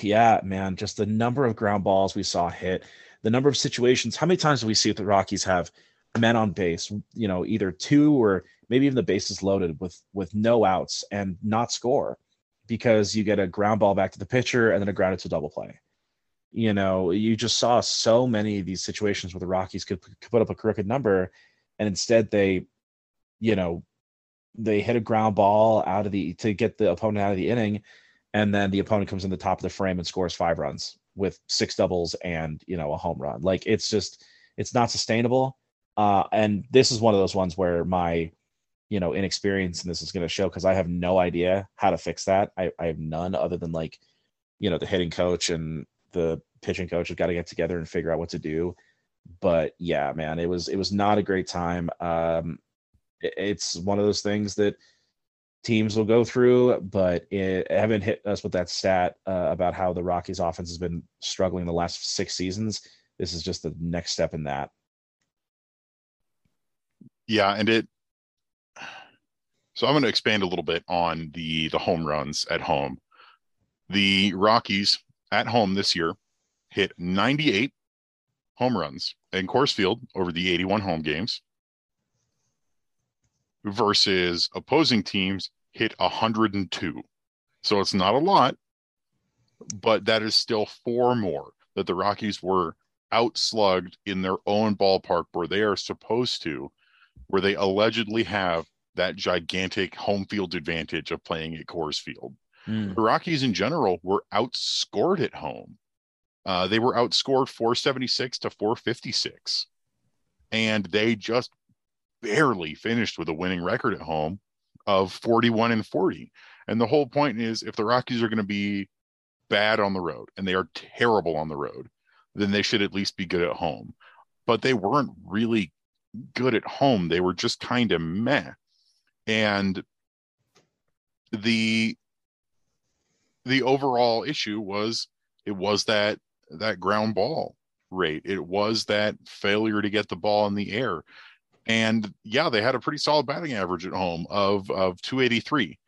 yeah man just the number of ground balls we saw hit the number of situations how many times do we see the rockies have men on base you know either two or maybe even the bases loaded with with no outs and not score? Because you get a ground ball back to the pitcher and then a grounded to double play you know, you just saw so many of these situations where the Rockies could, could put up a crooked number, and instead they, you know, they hit a ground ball out of the to get the opponent out of the inning, and then the opponent comes in the top of the frame and scores five runs with six doubles and you know a home run. Like it's just it's not sustainable. Uh, and this is one of those ones where my you know inexperience and this is going to show because I have no idea how to fix that. I, I have none other than like you know the hitting coach and the pitching coach have got to get together and figure out what to do. But yeah, man, it was it was not a great time. Um, it, it's one of those things that teams will go through, but it haven't hit us with that stat uh, about how the Rockies offense has been struggling the last six seasons. This is just the next step in that. Yeah, and it. So I'm going to expand a little bit on the the home runs at home. The Rockies at home this year hit 98 home runs in Coors Field over the 81 home games versus opposing teams hit 102. So it's not a lot, but that is still four more that the Rockies were outslugged in their own ballpark where they are supposed to, where they allegedly have that gigantic home field advantage of playing at Coors Field. Mm. The Rockies in general were outscored at home. Uh, they were outscored 476 to 456. And they just barely finished with a winning record at home of 41 and 40. And the whole point is if the Rockies are going to be bad on the road and they are terrible on the road, then they should at least be good at home. But they weren't really good at home. They were just kind of meh. And the the overall issue was it was that that ground ball rate. It was that failure to get the ball in the air. And yeah, they had a pretty solid batting average at home of of 283,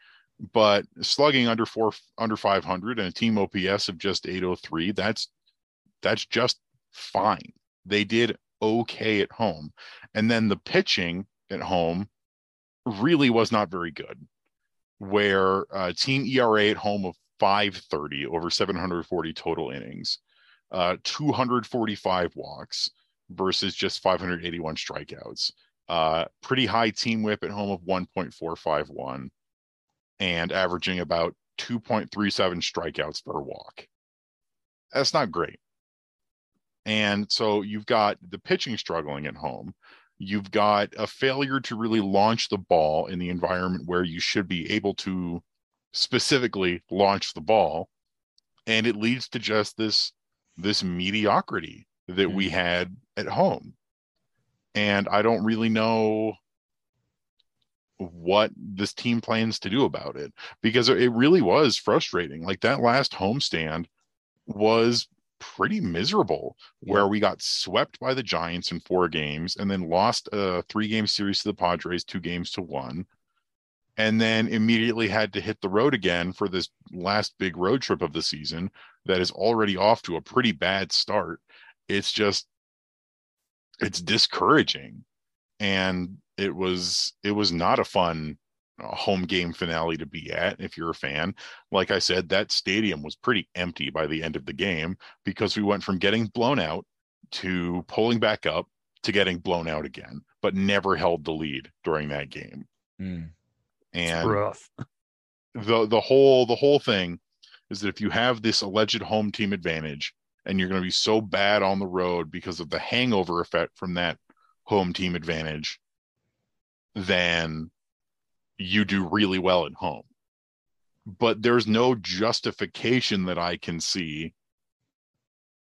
but slugging under four under 500 and a team OPS of just 803. That's that's just fine. They did okay at home, and then the pitching at home really was not very good. Where uh, team ERA at home of 530 over 740 total innings, uh, 245 walks versus just 581 strikeouts. Uh, pretty high team whip at home of 1.451 and averaging about 2.37 strikeouts per walk. That's not great. And so you've got the pitching struggling at home. You've got a failure to really launch the ball in the environment where you should be able to specifically launch the ball and it leads to just this this mediocrity that mm-hmm. we had at home and i don't really know what this team plans to do about it because it really was frustrating like that last homestand was pretty miserable yeah. where we got swept by the giants in four games and then lost a three game series to the padres two games to one and then immediately had to hit the road again for this last big road trip of the season that is already off to a pretty bad start. It's just it's discouraging. and it was it was not a fun uh, home game finale to be at if you're a fan. Like I said, that stadium was pretty empty by the end of the game because we went from getting blown out to pulling back up to getting blown out again, but never held the lead during that game. Mm. And rough. the the whole the whole thing is that if you have this alleged home team advantage and you're going to be so bad on the road because of the hangover effect from that home team advantage, then you do really well at home. But there's no justification that I can see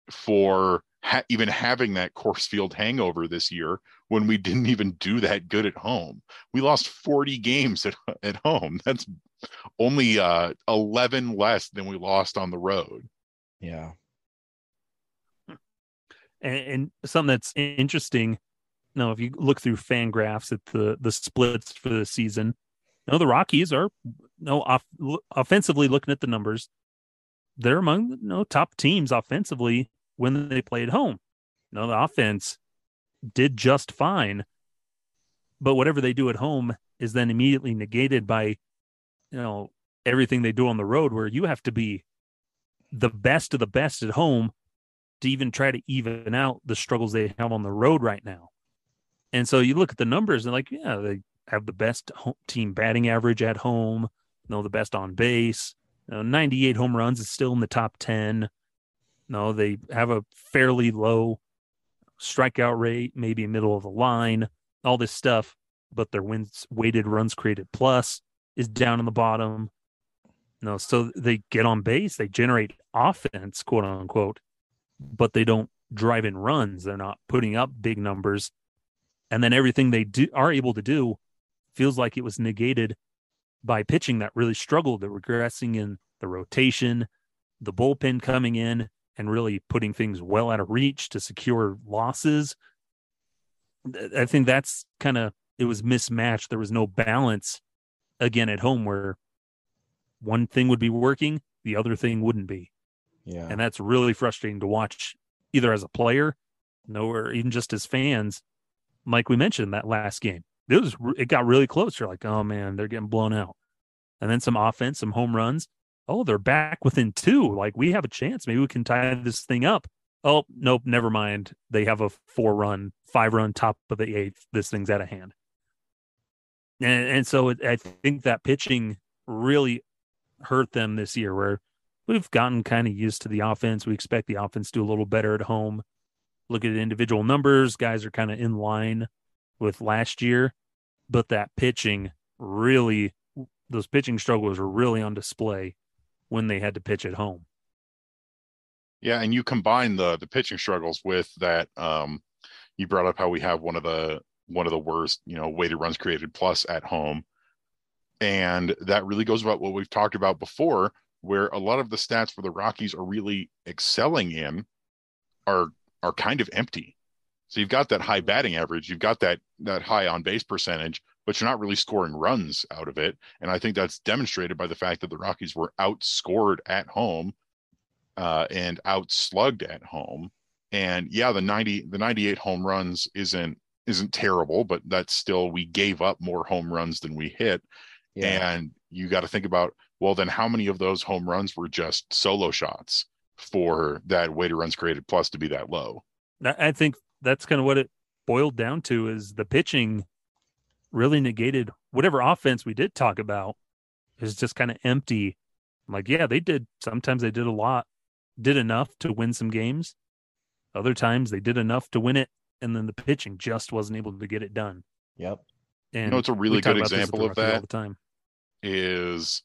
for ha- even having that Coors Field hangover this year when we didn't even do that good at home. We lost 40 games at, at home. That's only uh, 11 less than we lost on the road. Yeah. And, and something that's interesting. Now, if you look through FanGraphs at the the splits for the season, no, the Rockies are no off, offensively looking at the numbers. They're among you no know, top teams offensively when they play at home. No, the offense did just fine, but whatever they do at home is then immediately negated by, you know, everything they do on the road, where you have to be the best of the best at home to even try to even out the struggles they have on the road right now. And so you look at the numbers and like, yeah, they have the best team batting average at home, you know, the best on base. You know, 98 home runs is still in the top 10. No, they have a fairly low strikeout rate, maybe middle of the line, all this stuff, but their wins weighted runs created plus is down in the bottom. No, so they get on base, they generate offense, quote unquote, but they don't drive in runs. They're not putting up big numbers. And then everything they do are able to do feels like it was negated by pitching that really struggled, the regressing in the rotation, the bullpen coming in and really putting things well out of reach to secure losses. I think that's kind of it was mismatched. There was no balance again at home where one thing would be working, the other thing wouldn't be. Yeah. And that's really frustrating to watch either as a player, no, or even just as fans. Like we mentioned that last game, it was it got really close. You're like, oh man, they're getting blown out. And then some offense, some home runs. Oh, they're back within two. Like we have a chance. Maybe we can tie this thing up. Oh, nope, never mind. They have a four run, five run top of the eighth. This thing's out of hand. And, and so it, I think that pitching really hurt them this year, where we've gotten kind of used to the offense. We expect the offense to do a little better at home. Look at individual numbers. Guys are kind of in line with last year, but that pitching really, those pitching struggles were really on display when they had to pitch at home. Yeah, and you combine the the pitching struggles with that. Um, you brought up how we have one of the one of the worst, you know, weighted runs created plus at home, and that really goes about what we've talked about before, where a lot of the stats for the Rockies are really excelling in are are kind of empty. So you've got that high batting average, you've got that that high on base percentage, but you're not really scoring runs out of it. And I think that's demonstrated by the fact that the Rockies were outscored at home uh, and outslugged at home. And yeah, the 90 the 98 home runs isn't isn't terrible, but that's still we gave up more home runs than we hit. Yeah. And you got to think about well, then how many of those home runs were just solo shots for that weighted runs created plus to be that low? I think that's kind of what it boiled down to is the pitching really negated whatever offense we did talk about is just kind of empty. I'm like, yeah, they did. Sometimes they did a lot, did enough to win some games. Other times they did enough to win it, and then the pitching just wasn't able to get it done. Yep. And you know, it's a really good example of that. All the time is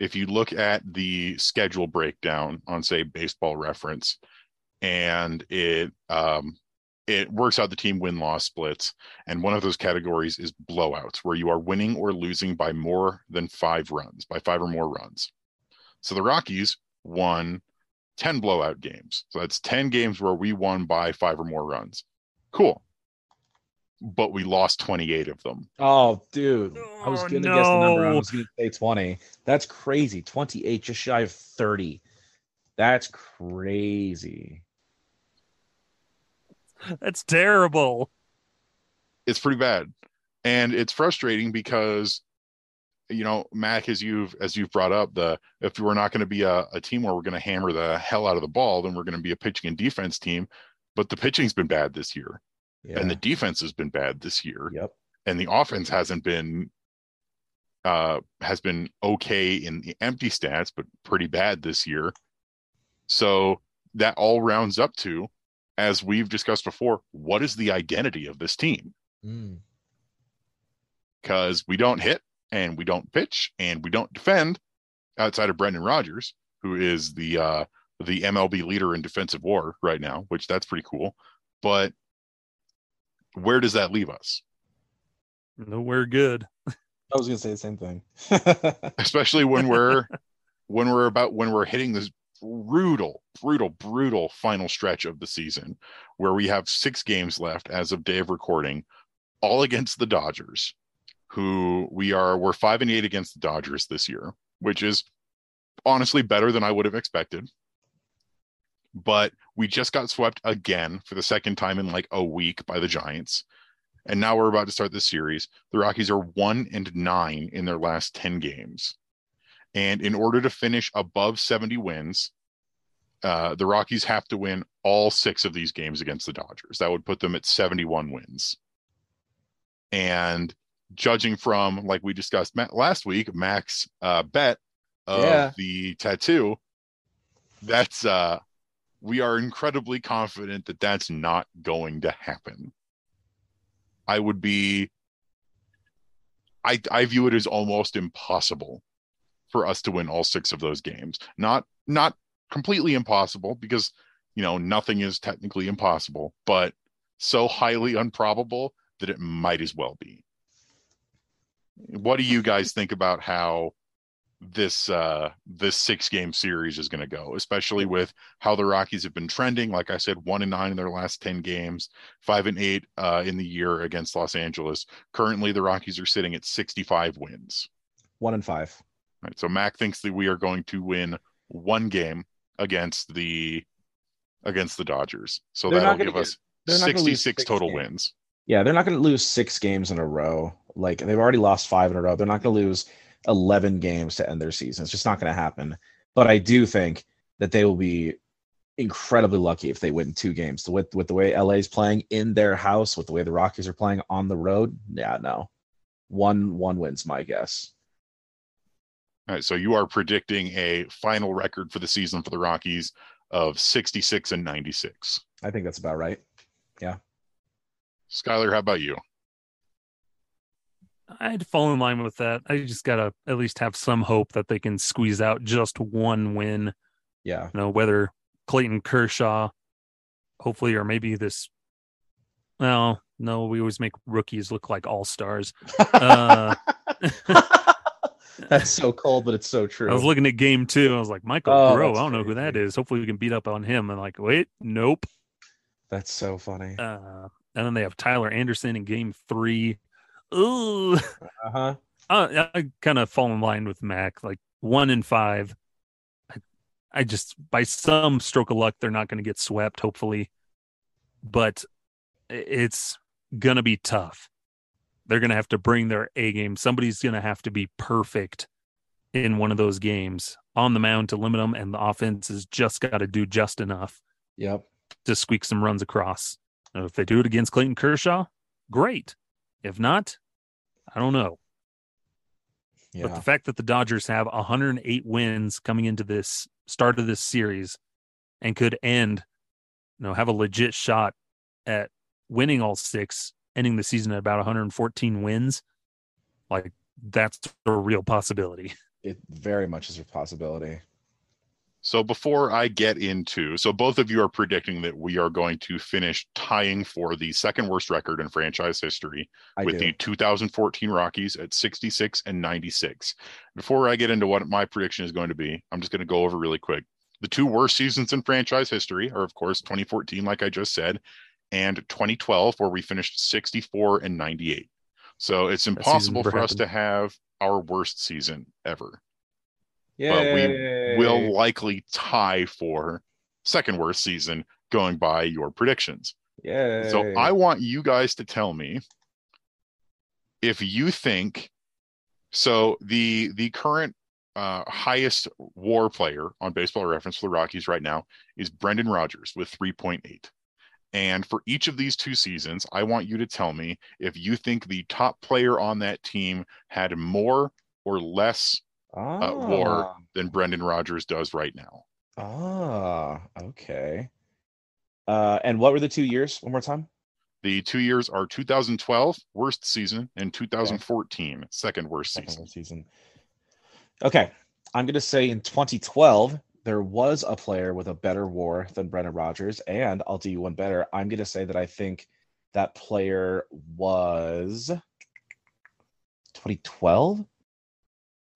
if you look at the schedule breakdown on, say, Baseball Reference, and it um, it works out the team win loss splits. And one of those categories is blowouts, where you are winning or losing by more than five runs, by five or more runs. So the Rockies won 10 blowout games. So that's 10 games where we won by five or more runs. Cool. But we lost 28 of them. Oh, dude. I was Oh, going to guess the number. I was going to say 20. That's crazy. 28, just shy of 30. That's crazy. That's terrible. it's pretty bad. And it's frustrating because you know, Mac, as you've as you've brought up, the if we're not going to be a, a team where we're going to hammer the hell out of the ball, then we're going to be a pitching and defense team. But the pitching's been bad this year, Yeah. and the defense has been bad this year, yep. and the offense hasn't been uh has been okay in the empty stats, but pretty bad this year. So that all rounds up to, as we've discussed before, what is the identity of this team? Mm. because we don't hit and we don't pitch and we don't defend outside of Brendan Rodgers, who is the uh, the MLB leader in defensive war right now, which that's pretty cool. But where does that leave us? Nowhere good. I was gonna say the same thing. Especially when we're when we're about when we're hitting this brutal, brutal, brutal final stretch of the season where we have six games left as of day of recording, all against the Dodgers, who we are we're five and eight against the Dodgers this year, which is honestly better than I would have expected. But we just got swept again for the second time in like a week by the Giants. And now we're about to start the series. The Rockies are one and nine in their last 10 games. And in order to finish above 70 wins, uh, the Rockies have to win all six of these games against the Dodgers. That would put them at 71 wins. And judging from, like we discussed last week, Max uh, bet of Yeah. the tattoo, that's uh, we are incredibly confident that that's not going to happen. I would be, I I view it as almost impossible for us to win all six of those games. Not not completely impossible because you know nothing is technically impossible, but so highly improbable that it might as well be. What do you guys think about how this uh this six game series is going to go especially with how the rockies have been trending like i said one and nine in their last 10 games five and eight uh in the year against los angeles currently the rockies are sitting at 65 wins One and five. Right so mac thinks that we are going to win one game against the against the dodgers so They're that'll give get- us they're not gonna lose 66 six total games. wins Yeah, they're not going to lose six games in a row. Like they've already lost five in a row. They're not going to lose 11 games to end their season. It's just not going to happen. But I do think that they will be incredibly lucky if they win two games. With with the way LA's playing in their house, with the way the Rockies are playing on the road, yeah, no. One one wins my guess. All right, so you are predicting a final record for the season for the Rockies of 66 and 96. I think that's about right. Yeah. Skylar, how about you? I'd fall in line with that. I just gotta at least have some hope that they can squeeze out just one win. Yeah. You know, whether Clayton Kershaw, hopefully, or maybe this. Well, no, we always make rookies look like all stars. Uh, That's so cold, but it's so true. I was looking at game two. I was like, Michael Oh, Grove. I don't know who that is. Hopefully, we can beat up on him. And like, wait, nope. That's so funny. Uh, and then they have Tyler Anderson in game three. Ooh, Uh-huh. uh, I kind of fall in line with Mac, like one in five. I, I just by some stroke of luck, they're not going to get swept, hopefully, but it's going to be tough. They're going to have to bring their A game. Somebody's going to have to be perfect in one of those games on the mound to limit them, and the offense has just got to do just enough Yep. to squeak some runs across. If they do it against Clayton Kershaw, great. If not, I don't know. Yeah. But the fact that the Dodgers have 108 wins coming into this start of this series and could end, you know, have a legit shot at winning all six, ending the season at about 114 wins, like that's a real possibility. it very much is a possibility. So before I get into, so both of you are predicting that we are going to finish tying for the second worst record in franchise history I with do. the 2014 Rockies at 66 and 96. Before I get into what my prediction is going to be, I'm just going to go over really quick. The two worst seasons in franchise history are, of course, 2014, like I just said, and 2012, where we finished 64 and 98. So it's impossible never for us to have our worst season ever yeah. but we will likely tie for second worst season going by your predictions. Yeah. So I want you guys to tell me if you think so the the current uh, highest war player on baseball reference for the Rockies right now is Brendan Rodgers with 3.8. And for each of these two seasons, I want you to tell me if you think the top player on that team had more or less uh, war Ah. than Brendan Rodgers does right now. Ah, okay. Uh, and what were the two years? One more time. The two years are 2012 worst season and 2014 second worst Second season. worst season. Okay, I'm gonna say in 2012 there was a player with a better WAR than Brendan Rodgers, and I'll do you one better. I'm gonna say that I think that player was 2012.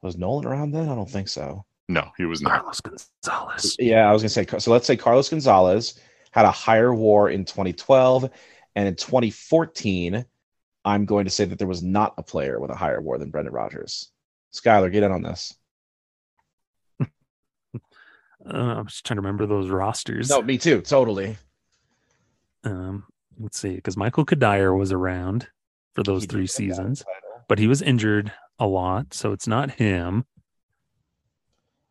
Was Nolan around then? I don't think so. No, he was not. Carlos Gonzalez. Yeah, I was gonna say. So let's say Carlos Gonzalez had a higher WAR in 2012, and in 2014, I'm going to say that there was not a player with a higher WAR than Brendan Rodgers. Skylar, get in on this. Uh, I'm just trying to remember those rosters. No, me too. Totally. Um, let's see, because Michael Cuddyer was around for those He three seasons, but he was injured a lot, so it's not him.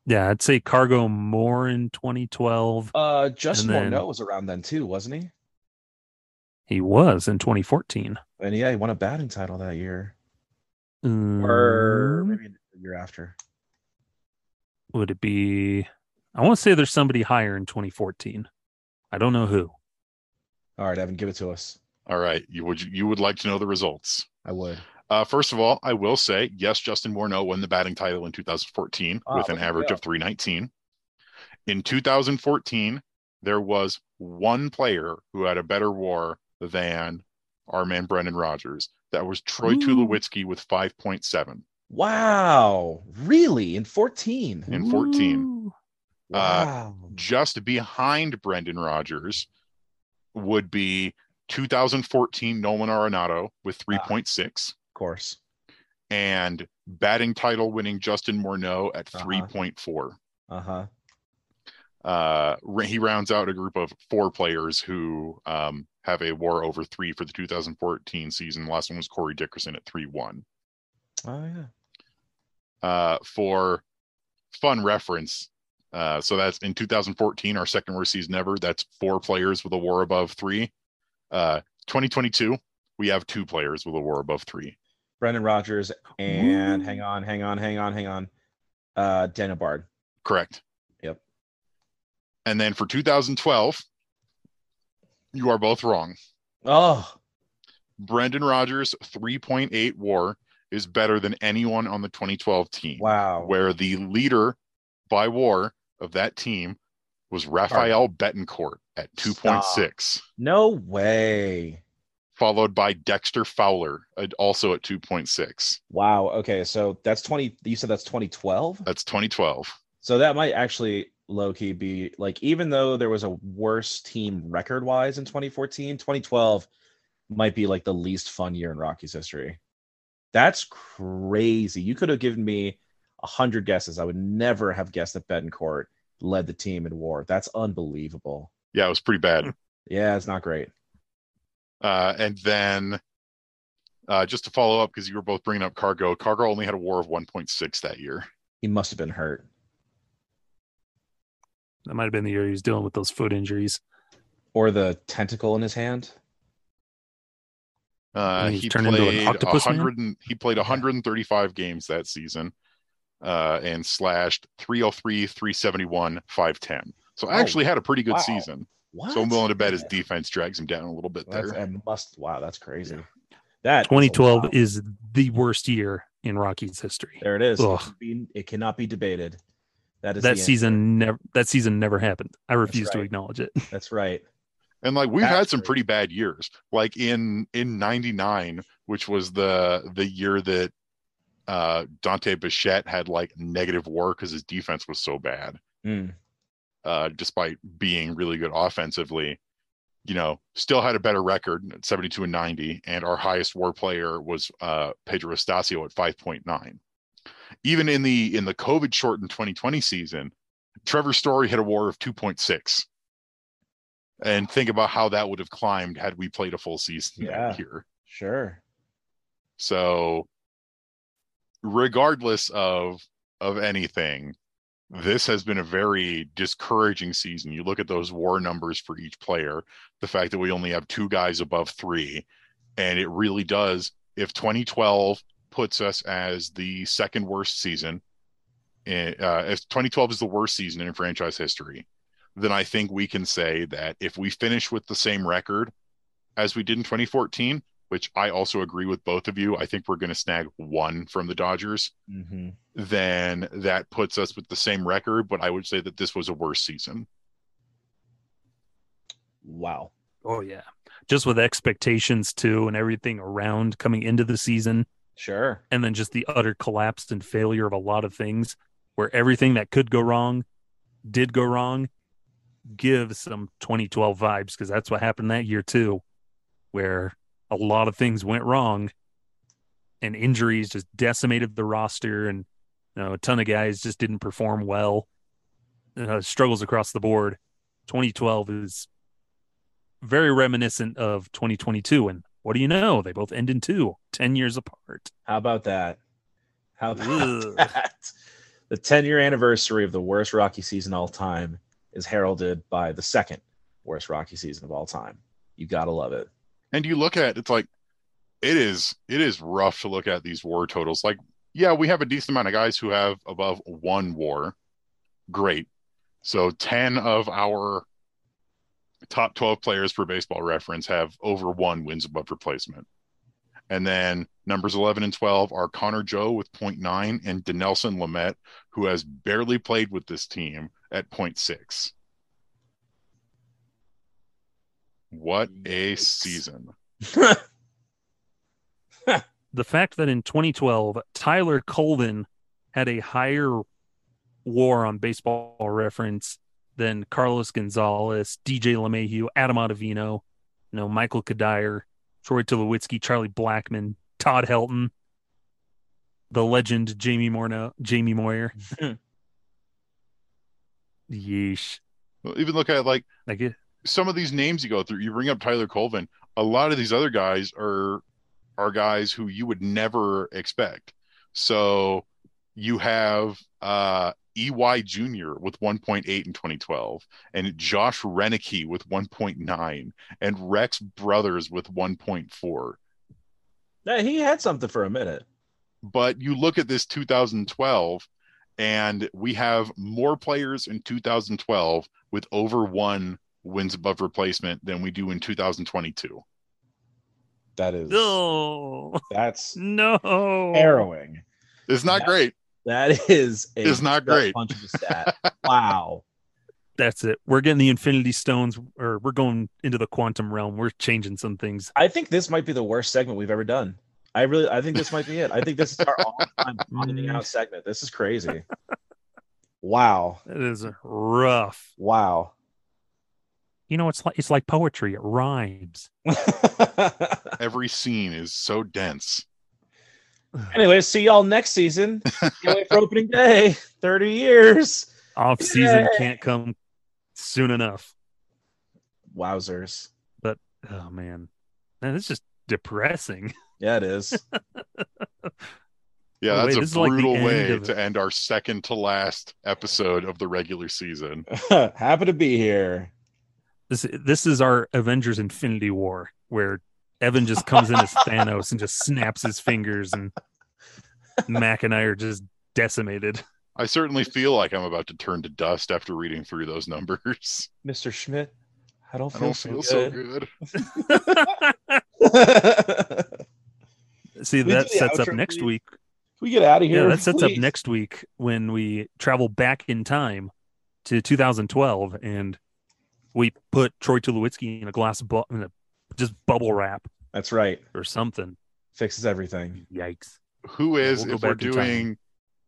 Yeah, I'd say Cargo more in 2012. Uh, Justin Morneau was around then too, wasn't he? He was in 2014. And yeah, he won a batting title that year, or Um, maybe the year after. would it be? I want to say there's somebody higher in 2014. I don't know who. All right, Evan, give it to us. All right. You would you would like to know the results. I would. Uh, first of all, I will say yes, Justin Morneau won the batting title in 2014 Ah, with an average of 319. In 2014, there was one player who had a better WAR than our man Brendan Rodgers. That was Troy Ooh. Tulowitzki with 5.7. Wow, really? In 14? In 14. Ooh. Uh, Just behind Brendan Rodgers would be 2014 Nolan Arenado with 3.6 of course. and batting title winning Justin Morneau at Uh-huh. 3.4. Uh huh. uh he rounds out a group of four players who um have a war over three for the 2014 season. The last one was Corey Dickerson at 3-1. Oh yeah. Uh for fun reference, uh so that's in 2014, our second worst season ever. That's four players with a war above three. Uh 2022, we have two players with a war above three. Brendan Rodgers and Woo. hang on, hang on, hang on, hang on. Uh, Daniel Bard. Correct. Yep. And then for 2012, you are both wrong. Oh, Brendan Rodgers 3.8 war is better than anyone on the 2012 team. wow. Where the leader by war of that team was Rafael Betancourt at 2.6, No way. followed by Dexter Fowler also at 2.6. Wow. Okay, so that's 20. You said that's 2012. That's 2012. So that might actually low key be like, even though there was a worse team record wise in 2014, 2012 might be like the least fun year in Rockies history. That's crazy. You could have given me a hundred guesses. I would never have guessed that Betancourt led the team in war. That's unbelievable. Yeah, it was pretty bad. Yeah, it's not great. Uh, and then uh, just to follow up, because you were both bringing up Cargo, Cargo only had a war of 1.6 that year. He must have been hurt. That might have been the year he was dealing with those foot injuries. Or the tentacle in his hand. Uh, And he's he turned into an octopus man? he played 135 games that season uh, and slashed 303, 371, 510. So Oh, actually had a pretty good wow. season. What? So I'm willing to bet his defense drags him down a little bit That's there. and must wow, that's crazy. That 2012 lot. is the worst year in Rockies history. there it is. It, Ugh. be- it cannot be debated. That is That season never that season never happened. I refuse to acknowledge it. That's right. And like we've had some crazy. pretty bad years. Like in in 99, which was the the year that uh Dante Bichette had like negative war because his defense was so bad. Mm. uh, despite being really good offensively, you know, still had a better record at 72 and 90. And our highest war player was uh, Pedro Astacio at 5.9. Even in the in the COVID shortened 2020 season, Trevor Story hit a war of 2.6. And think about how that would have climbed had we played a full season Yeah. year. Sure. So regardless of of anything, this has been a very discouraging season. You look at those war numbers for each player, the fact that we only have two guys above 3 and it really does if 2012 puts us as the second worst season in, uh, if 2012 is the worst season in franchise history, then I think we can say that if we finish with the same record as we did in 2014, which I also agree with both of you, I think we're going to snag one from the Dodgers. Mm-hmm. Then that puts us with the same record, but I would say that this was a worse season. Wow. Oh yeah. Just with expectations too and everything around coming into the season Sure. and then just the utter collapse and failure of a lot of things where everything that could go wrong did go wrong gives some 2012 vibes because that's what happened that year too where a lot of things went wrong and injuries just decimated the roster and you know, a ton of guys just didn't perform well uh, struggles across the board 2012 is very reminiscent of 2022 and what do you know they both end in two 10 years apart How about that? How about that? The 10 year anniversary of the worst Rocky season all time is heralded by the second worst Rocky season of all time. You gotta love it. And you look at it's like it is it is rough to look at these war totals. Like, yeah, we have a decent amount of guys who have above one war. Great. So 10 of our top 12 players for baseball reference have over one wins above replacement. And then numbers 11 and 12 are Connor Joe with 0.9 and Dinelson Lamet, who has barely played with this team at 0.6. What a season. the fact that in 2012 Tyler Colvin had a higher war on baseball reference than Carlos Gonzalez, DJ LeMahieu, Adam Ottavino, you know, Michael Cuddyer, Troy Tulowitzki, Charlie Blackmon, Todd Helton, the legend Jamie Morno, Jamie Moyer. Yeesh. Well, Even look at like Like it, some of these names you go through, you bring up Tyler Colvin. A lot of these other guys are are guys who you would never expect. So you have uh EY Jr. with 1.8 in 2012, and Josh Roenicke with 1.9, and Rex Brothers with 1.4. Yeah, he had something for a minute. But you look at this 2012, and we have more players in 2012 with over one wins above replacement than we do in 2022. That is oh that's no harrowing. It's not Yeah. great. That is a It's not great. punch of a stat. wow. That's it. We're getting the Infinity Stones, or we're going into the quantum realm. We're changing some things. I think this might be the worst segment we've ever done. I really I think this might be it. I think this is our all-time bottoming out segment. This is crazy. Wow. It is rough. Wow. You know, it's like it's like poetry. It rhymes. Every scene is so dense. Anyway, see y'all next season. Can't wait for opening day. 30 years. Off season Yeah. can't come soon enough. Wowzers. But oh man, man, it's just depressing. Yeah, it is. Yeah, that's wait, a this is like the brutal end way of- to end our second to last episode of the regular season. Happy to be here. This this is our Avengers Infinity War, where Evan just comes in as Thanos and just snaps his fingers, and Mac and I are just decimated. I certainly feel like I'm about to turn to dust after reading through those numbers. Mr. Schmidt, I don't I feel, don't feel so good. good. See, We that sets up next please? week. we get out of here. Yeah, that sets up next week when we travel back in time to 2012 and we put Troy Tulowitzki in a glass bu- in a, just bubble wrap That's right. or something. Fixes everything. Yikes! Who is Yeah, we'll if we're back time. doing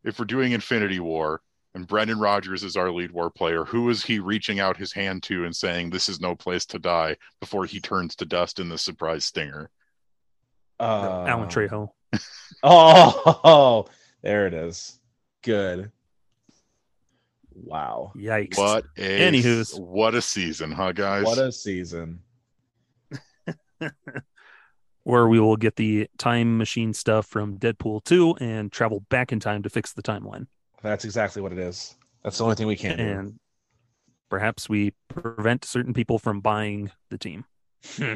if we're doing Infinity War and Brendan Rodgers is our lead war player, who is he reaching out his hand to and saying this is no place to die before he turns to dust in the surprise stinger? Uh, Alan Trejo. Oh, there it is. Good. Wow. Yikes! What a Anywho's. what a season, huh guys? What a season. Where we will get the time machine stuff from Deadpool 2 and travel back in time to fix the timeline. That's exactly what it is. That's the only thing we can do. And perhaps we prevent certain people from buying the team. Hmm.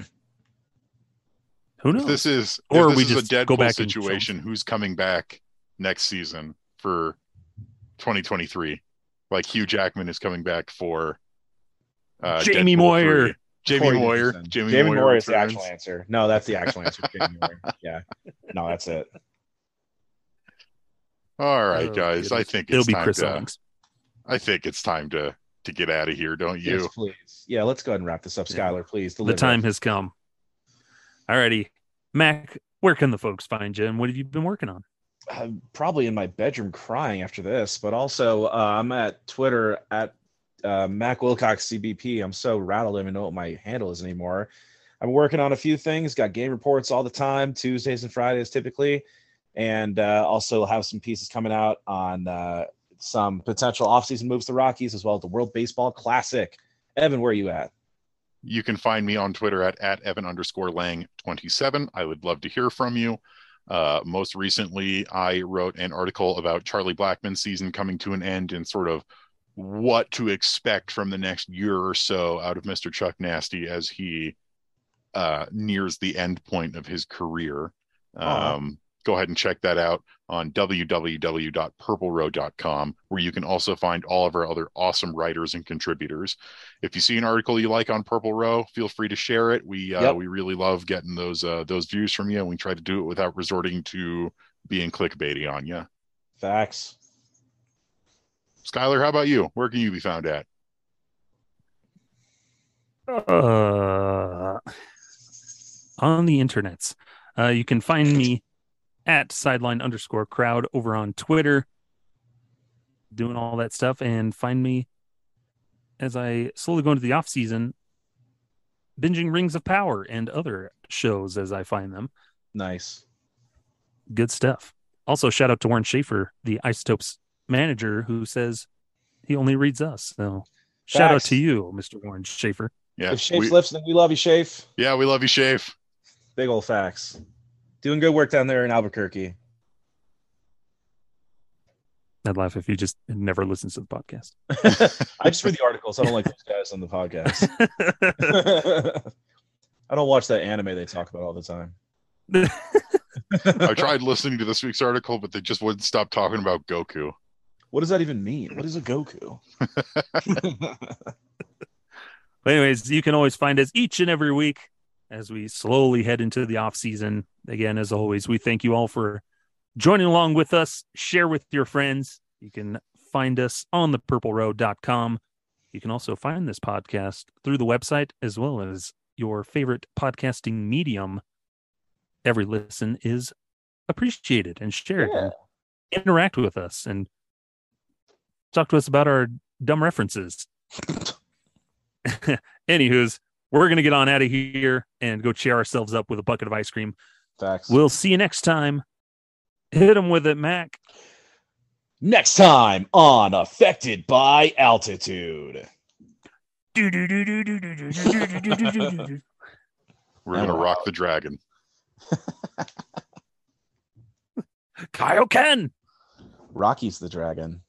Who If knows? this is Or if this we is just a go Deadpool back situation, who's coming back next season for 2023? Like Hugh Jackman is coming back for uh, Jamie Deadpool Moyer. 3. Jamie Corey Moyer. Dickerson. Jamie, Jamie Moyer, Moyer is the actual answer. No, that's the actual answer. Jamie Moyer. Yeah. No, that's it. All right, Oh, guys. I goodness. think It'll it's be time Chris to. Owings. I think it's time to to get out of here, don't you? Yes, please. Yeah, let's go ahead and wrap this up, Yeah. Skylar. Please. The time has come. Alrighty. Mac, where can the folks find you and what have you been working on? I'm probably in my bedroom crying after this, but also uh, I'm at Twitter at uh, Mac Wilcox CBP. I'm so rattled, I don't even know what my handle is anymore. I'm working on a few things, got game reports all the time, Tuesdays and Fridays typically, and uh, also have some pieces coming out on uh, some potential offseason moves to Rockies as well as the World Baseball Classic. Evan, where are you at? You can find me on Twitter at, at Evan underscore Lang 27. I would love to hear from you. Uh, most recently, I wrote an article about Charlie Blackmon's season coming to an end and sort of what to expect from the next year or so out of Mr. Chuck Nasty as he uh, nears the end point of his career. Um, go ahead and check that out on www.purplerow.com, where you can also find all of our other awesome writers and contributors. If you see an article you like on Purple Row, feel free to share it. We uh, Yep. we really love getting those uh, those views from you, and we try to do it without resorting to being clickbaity on you. Facts. Skylar, how about you? Where can you be found at? Uh, on the internets. Uh, you can find me at sideline underscore crowd over on Twitter, doing all that stuff, and find me as I slowly go into the off season, binging Rings of Power and other shows as I find them. Nice. Good stuff. Also, shout out to Warren Schaeffer, the Isotopes manager, who says he only reads us. So, shout out to you, Mr. Warren Schaeffer. Yeah, if Shafe's we, listening, we love you, Shafe. yeah, we love you, Shafe. Big old facts. Doing good work down there in Albuquerque. I'd laugh if you just never listens to the podcast. I just read the articles. I don't like those guys on the podcast. I don't watch that anime they talk about all the time. I tried listening to this week's article, but they just wouldn't stop talking about Goku. What does that even mean? What is a Goku? But anyways, you can always find us each and every week as we slowly head into the off season. Again, as always, we thank you all for joining along with us. Share with your friends. You can find us on the purplerow.com. You can also find this podcast through the website as well as your favorite podcasting medium. Every listen is appreciated and shared. Yeah. Interact with us and talk to us about our dumb references. Anywho's, we're going to get on out of here and go cheer ourselves up with a bucket of ice cream. Facts. We'll see you next time. Hit them with it, Mac. Next time on Affected by Altitude. We're gonna rock the dragon. Kyle Ken. Rocky's the dragon.